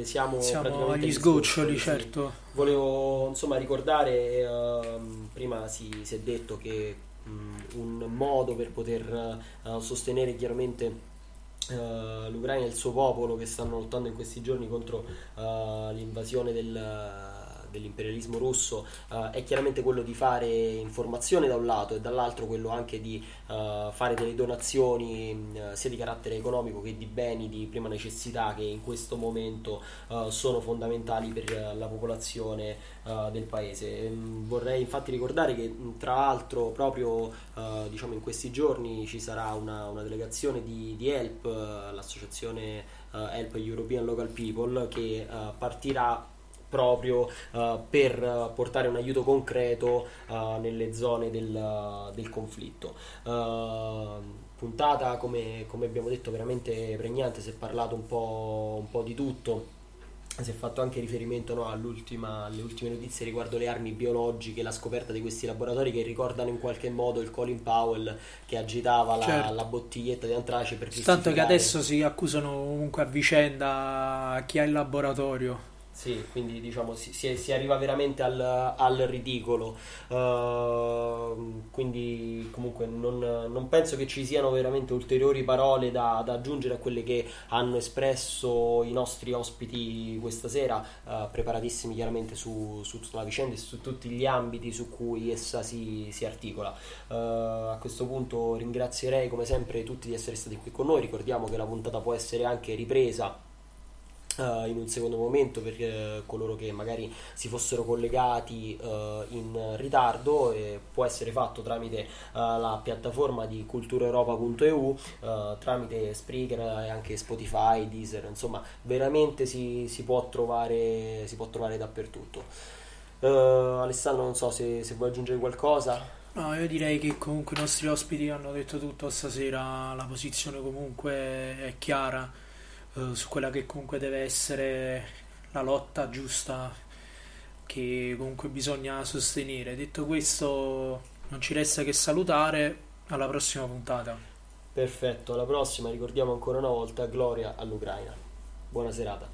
Speaker 2: Nuovamente, siamo,
Speaker 1: Siamo
Speaker 2: praticamente
Speaker 1: agli sgoccioli, certo.
Speaker 2: Volevo insomma ricordare, ehm, prima si, si è detto che mh, un modo per poter eh, sostenere chiaramente eh, l'Ucraina e il suo popolo che stanno lottando in questi giorni contro eh, l'invasione del dell'imperialismo russo eh, è chiaramente quello di fare informazione da un lato e dall'altro quello anche di eh, fare delle donazioni mh, sia di carattere economico che di beni di prima necessità che in questo momento eh, sono fondamentali per eh, la popolazione eh, del paese. Ehm, vorrei infatti ricordare che mh, tra l'altro proprio eh, diciamo in questi giorni ci sarà una, una delegazione di, di HELP, eh, l'associazione eh, HELP European Local People che eh, partirà proprio uh, per uh, portare un aiuto concreto uh, nelle zone del, del conflitto. puntata, come, come, abbiamo detto, veramente pregnante, si è parlato un po', un po di tutto si è fatto anche riferimento no, alle ultime notizie riguardo le armi biologiche, la scoperta di questi laboratori che ricordano in qualche modo il Colin Powell che agitava la, certo. la bottiglietta di antrace per
Speaker 1: Tanto che adesso si accusano comunque a vicenda chi ha il laboratorio.
Speaker 2: Sì, quindi diciamo si, si, arriva veramente al, al ridicolo. Uh, quindi comunque non, non, penso che ci siano veramente ulteriori parole da, da, aggiungere a quelle che hanno espresso i nostri ospiti questa sera, uh, preparatissimi chiaramente su, su, tutta la vicenda e su tutti gli ambiti su cui essa si, si articola. Uh, a questo punto ringrazierei come sempre tutti di essere stati qui con noi. Ricordiamo che la puntata può essere anche ripresa Uh, in un secondo momento per uh, coloro che magari si fossero collegati uh, in ritardo e può essere fatto tramite la piattaforma di culturaeuropa.eu tramite Spreaker e anche Spotify, Deezer insomma veramente si, si, può, trovare, si può trovare dappertutto. Alessandro non so se, se vuoi aggiungere qualcosa.
Speaker 1: No, io direi che comunque i nostri ospiti hanno detto tutto stasera, la posizione comunque è chiara eh, su quella che comunque deve essere la lotta giusta che comunque bisogna sostenere. Detto questo, non ci resta che salutare. Alla prossima puntata.
Speaker 2: Perfetto, alla prossima. Ricordiamo ancora una volta gloria all'Ucraina. Buona serata.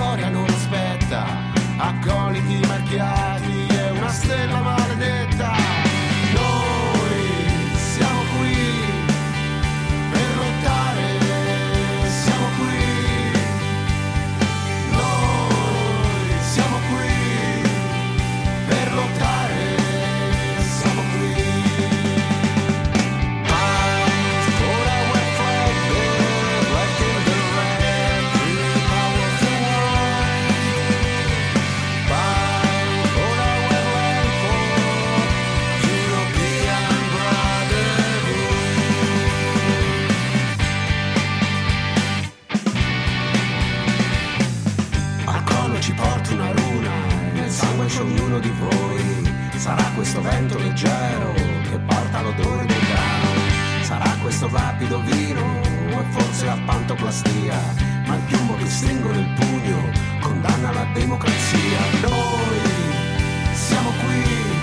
Speaker 10: storia non aspetta, accoliti marchiati e una stella mai questo vento leggero che porta l'odore del grano. Sarà questo rapido vino o forse la pantoplastia, ma il piombo che stringo nel pugno condanna la democrazia. Noi siamo qui